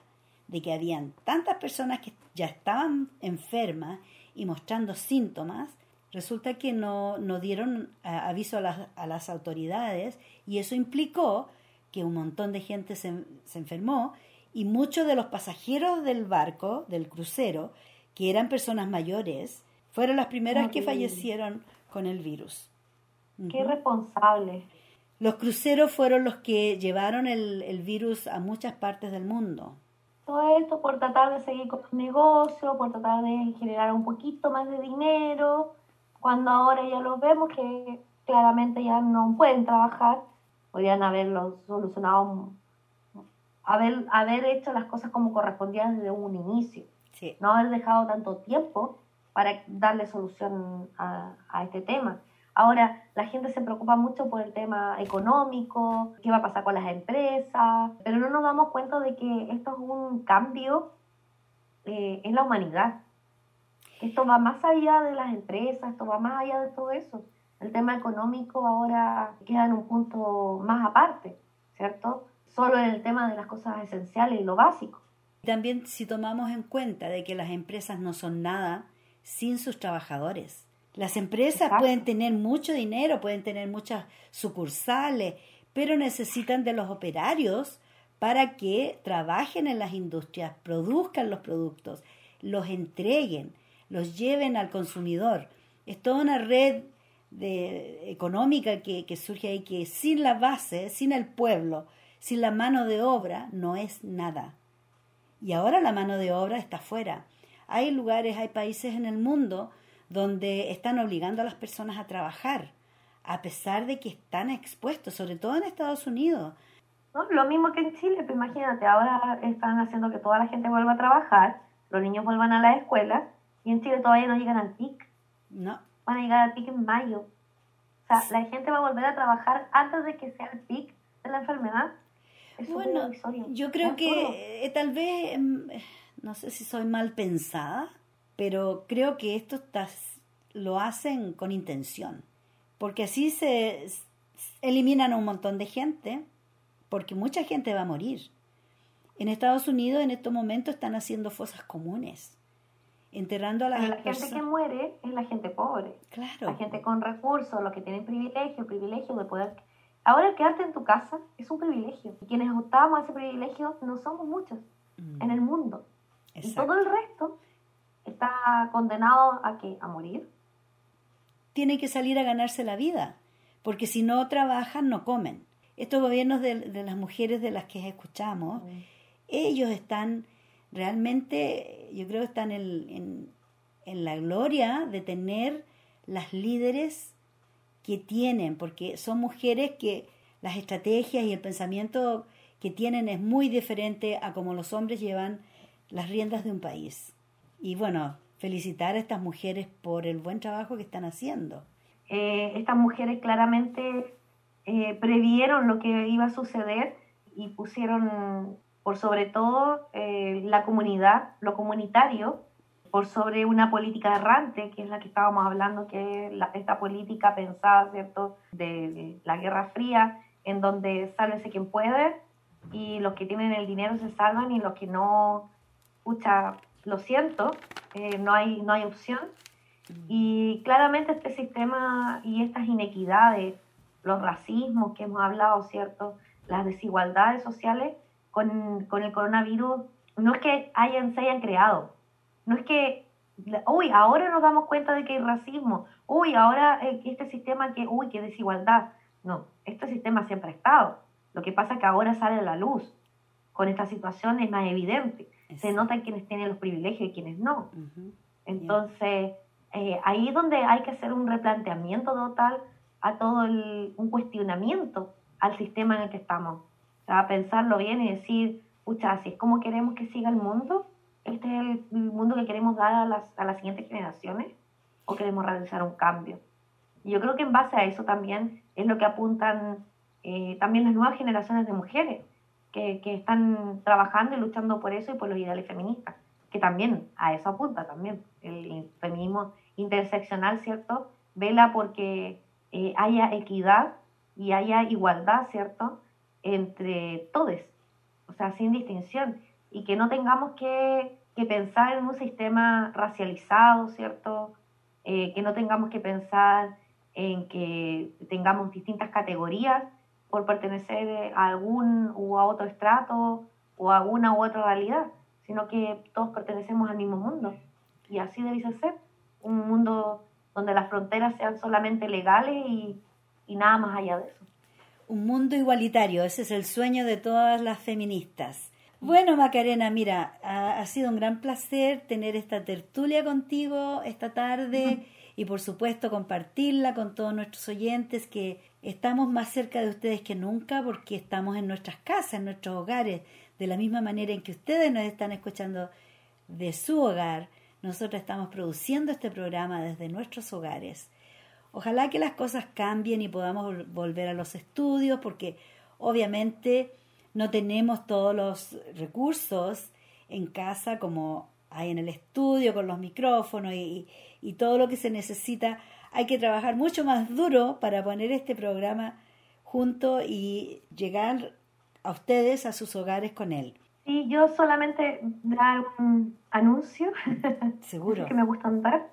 A: de que habían tantas personas que ya estaban enfermas y mostrando síntomas, resulta que no, no dieron aviso a las, a las, autoridades y eso implicó que un montón de gente se, se enfermó y muchos de los pasajeros del barco, del crucero, que eran personas mayores, fueron las primeras que fallecieron con el virus.
B: Qué responsable.
A: Los cruceros fueron los que llevaron el, el virus a muchas partes del mundo
B: todo esto por tratar de seguir con el negocio, por tratar de generar un poquito más de dinero, cuando ahora ya los vemos que claramente ya no pueden trabajar, podrían haberlo solucionado, haber, haber hecho las cosas como correspondían desde un inicio, no haber dejado tanto tiempo para darle solución a, a este tema. Ahora, la gente se preocupa mucho por el tema económico, qué va a pasar con las empresas, pero no nos damos cuenta de que esto es un cambio eh, en la humanidad. Esto va más allá de las empresas, esto va más allá de todo eso. El tema económico ahora queda en un punto más aparte, ¿cierto? Solo en el tema de las cosas esenciales y lo básico.
A: También si tomamos en cuenta de que las empresas no son nada sin sus trabajadores. Las empresas pueden tener mucho dinero, pueden tener muchas sucursales, pero necesitan de los operarios para que trabajen en las industrias, produzcan los productos, los entreguen, los lleven al consumidor. Es toda una red de, económica que, que surge ahí que sin la base, sin el pueblo, sin la mano de obra, no es nada. Y ahora la mano de obra está fuera. Hay lugares, hay países en el mundo donde están obligando a las personas a trabajar, a pesar de que están expuestos, sobre todo en Estados Unidos.
B: ¿No? Lo mismo que en Chile, pues imagínate, ahora están haciendo que toda la gente vuelva a trabajar, los niños vuelvan a la escuela, y en Chile todavía no llegan al PIC.
A: No.
B: Van a llegar al PIC en mayo. O sea, la gente va a volver a trabajar antes de que sea el PIC de la enfermedad.
A: bueno, yo creo que eh, tal vez, em, no sé si soy mal pensada, pero creo que esto lo hacen con intención, porque así se eliminan a un montón de gente, porque mucha gente va a morir. En Estados Unidos en estos momentos están haciendo fosas comunes, enterrando a las
B: la gente que muere es la gente pobre.
A: Claro.
B: La gente con recursos, los que tienen privilegio, el privilegio de poder... Ahora quedarte en tu casa es un privilegio. Y quienes optamos a ese privilegio no somos muchos mm. en el mundo. Y todo el resto está condenado a que a morir.
A: Tienen que salir a ganarse la vida, porque si no trabajan no comen. Estos gobiernos de, las mujeres de las que escuchamos, mm. ellos están realmente, yo creo que están en, en la gloria de tener las líderes que tienen, porque son mujeres que las estrategias y el pensamiento que tienen es muy diferente a como los hombres llevan las riendas de un país. Y bueno, felicitar a estas mujeres por el buen trabajo que están haciendo.
B: Eh, estas mujeres claramente eh, previeron lo que iba a suceder y pusieron por sobre todo eh, la comunidad, lo comunitario, por sobre una política errante, que es la que estábamos hablando, que es esta política pensada, ¿cierto?, de, la Guerra Fría, en donde sálvese quien puede y los que tienen el dinero se salvan y los que no, escucha, lo siento, eh, no, hay, no hay opción. Mm. Y claramente este sistema y estas inequidades, los racismos que hemos hablado, ¿cierto? Las desigualdades sociales con, con el coronavirus, no es que hayan, se hayan creado, no es que, uy, ahora nos damos cuenta de que hay racismo, uy, ahora eh, este sistema que, uy, qué desigualdad. No, este sistema siempre ha estado. Lo que pasa es que ahora sale a la luz. Con esta situación es más evidente se nota quienes tienen los privilegios y quienes no. Entonces, eh, ahí es donde hay que hacer un replanteamiento total a todo el, un cuestionamiento al sistema en el que estamos. O sea, pensarlo bien y decir, pucha, si es como queremos que siga el mundo, este es el mundo que queremos dar a las, a las siguientes generaciones o queremos realizar un cambio. Y yo creo que en base a eso también es lo que apuntan eh, también las nuevas generaciones de mujeres que, están trabajando y luchando por eso y por los ideales feministas, que también a eso apunta también. El feminismo interseccional, ¿cierto? Vela porque eh, haya equidad y haya igualdad, ¿cierto? entre todos, o sea, sin distinción, y que no tengamos que, que pensar en un sistema racializado, ¿cierto? Eh, que no tengamos que pensar en que tengamos distintas categorías por pertenecer a algún u a otro estrato o a una u otra realidad, sino que todos pertenecemos al mismo mundo. Y así debe ser, un mundo donde las fronteras sean solamente legales y, y nada más allá de eso.
E: Un mundo igualitario, ese es el sueño de todas las feministas. Bueno, Macarena, mira, ha, ha sido un gran placer tener esta tertulia contigo esta tarde y por supuesto compartirla con todos nuestros oyentes que estamos más cerca de ustedes que nunca porque estamos en nuestras casas, en nuestros hogares, de la misma manera en que ustedes nos están escuchando de su hogar. Nosotros estamos produciendo este programa desde nuestros hogares. Ojalá que las cosas cambien y podamos volver a los estudios porque obviamente no tenemos todos los recursos en casa como hay en el estudio con los micrófonos y, y todo lo que se necesita. Hay que trabajar mucho más duro para poner este programa junto y llegar a ustedes, a sus hogares con él.
B: Sí, yo solamente dar un anuncio,
E: Seguro.
B: que me gusta dar.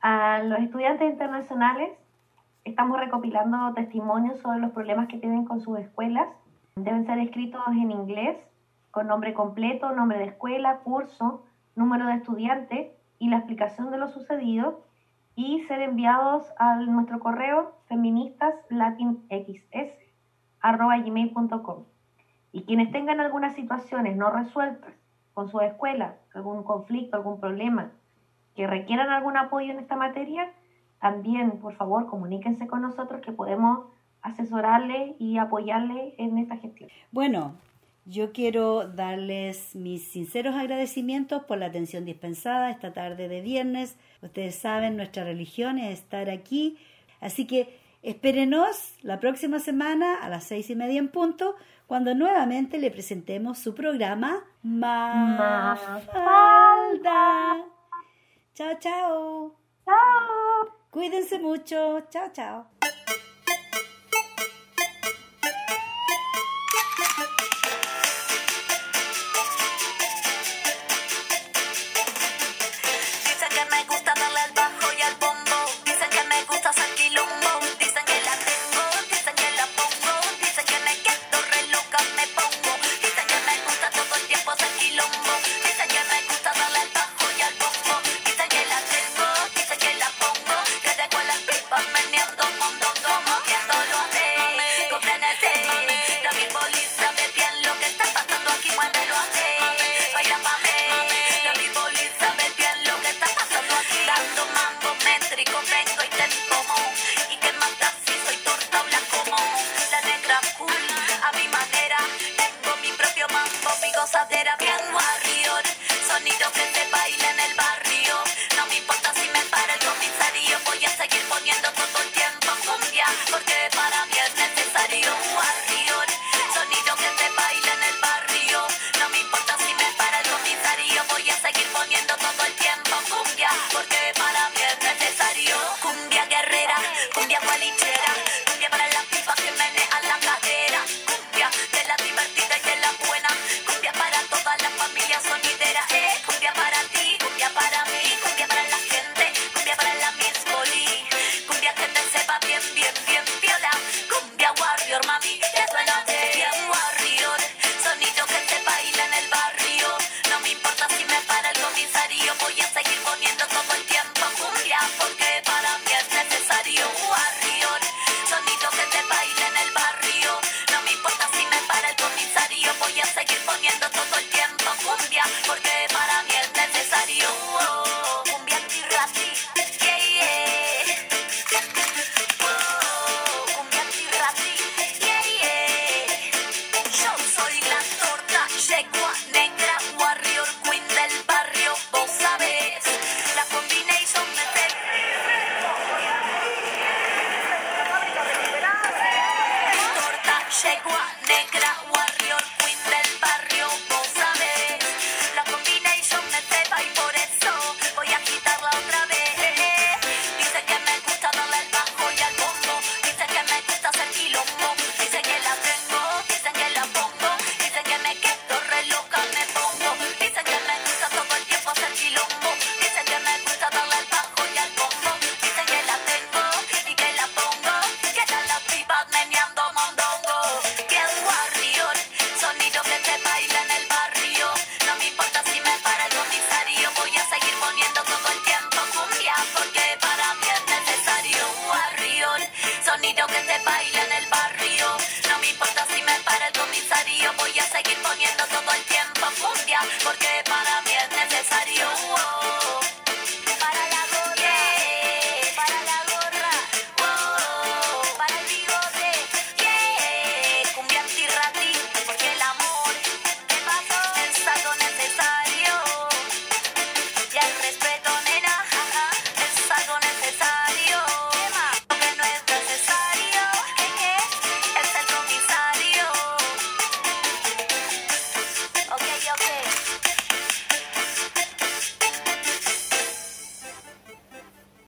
B: A los estudiantes internacionales estamos recopilando testimonios sobre los problemas que tienen con sus escuelas. Deben ser escritos en inglés, con nombre completo, nombre de escuela, curso, número de estudiante y la explicación de lo sucedido y ser enviados a nuestro correo feministaslatinxs.gmail.com. Y quienes tengan algunas situaciones no resueltas con su escuela, algún conflicto, algún problema, que requieran algún apoyo en esta materia, también, por favor, comuníquense con nosotros que podemos asesorarle y apoyarle en esta gestión.
E: Bueno, yo quiero darles mis sinceros agradecimientos por la atención dispensada esta tarde de viernes. Ustedes saben, nuestra religión es estar aquí. Así que espérenos la próxima semana a las seis y media en punto, cuando nuevamente le presentemos su programa Mafalda. Chao, chao.
B: ¡Chao!
E: Cuídense mucho. Chao, chao.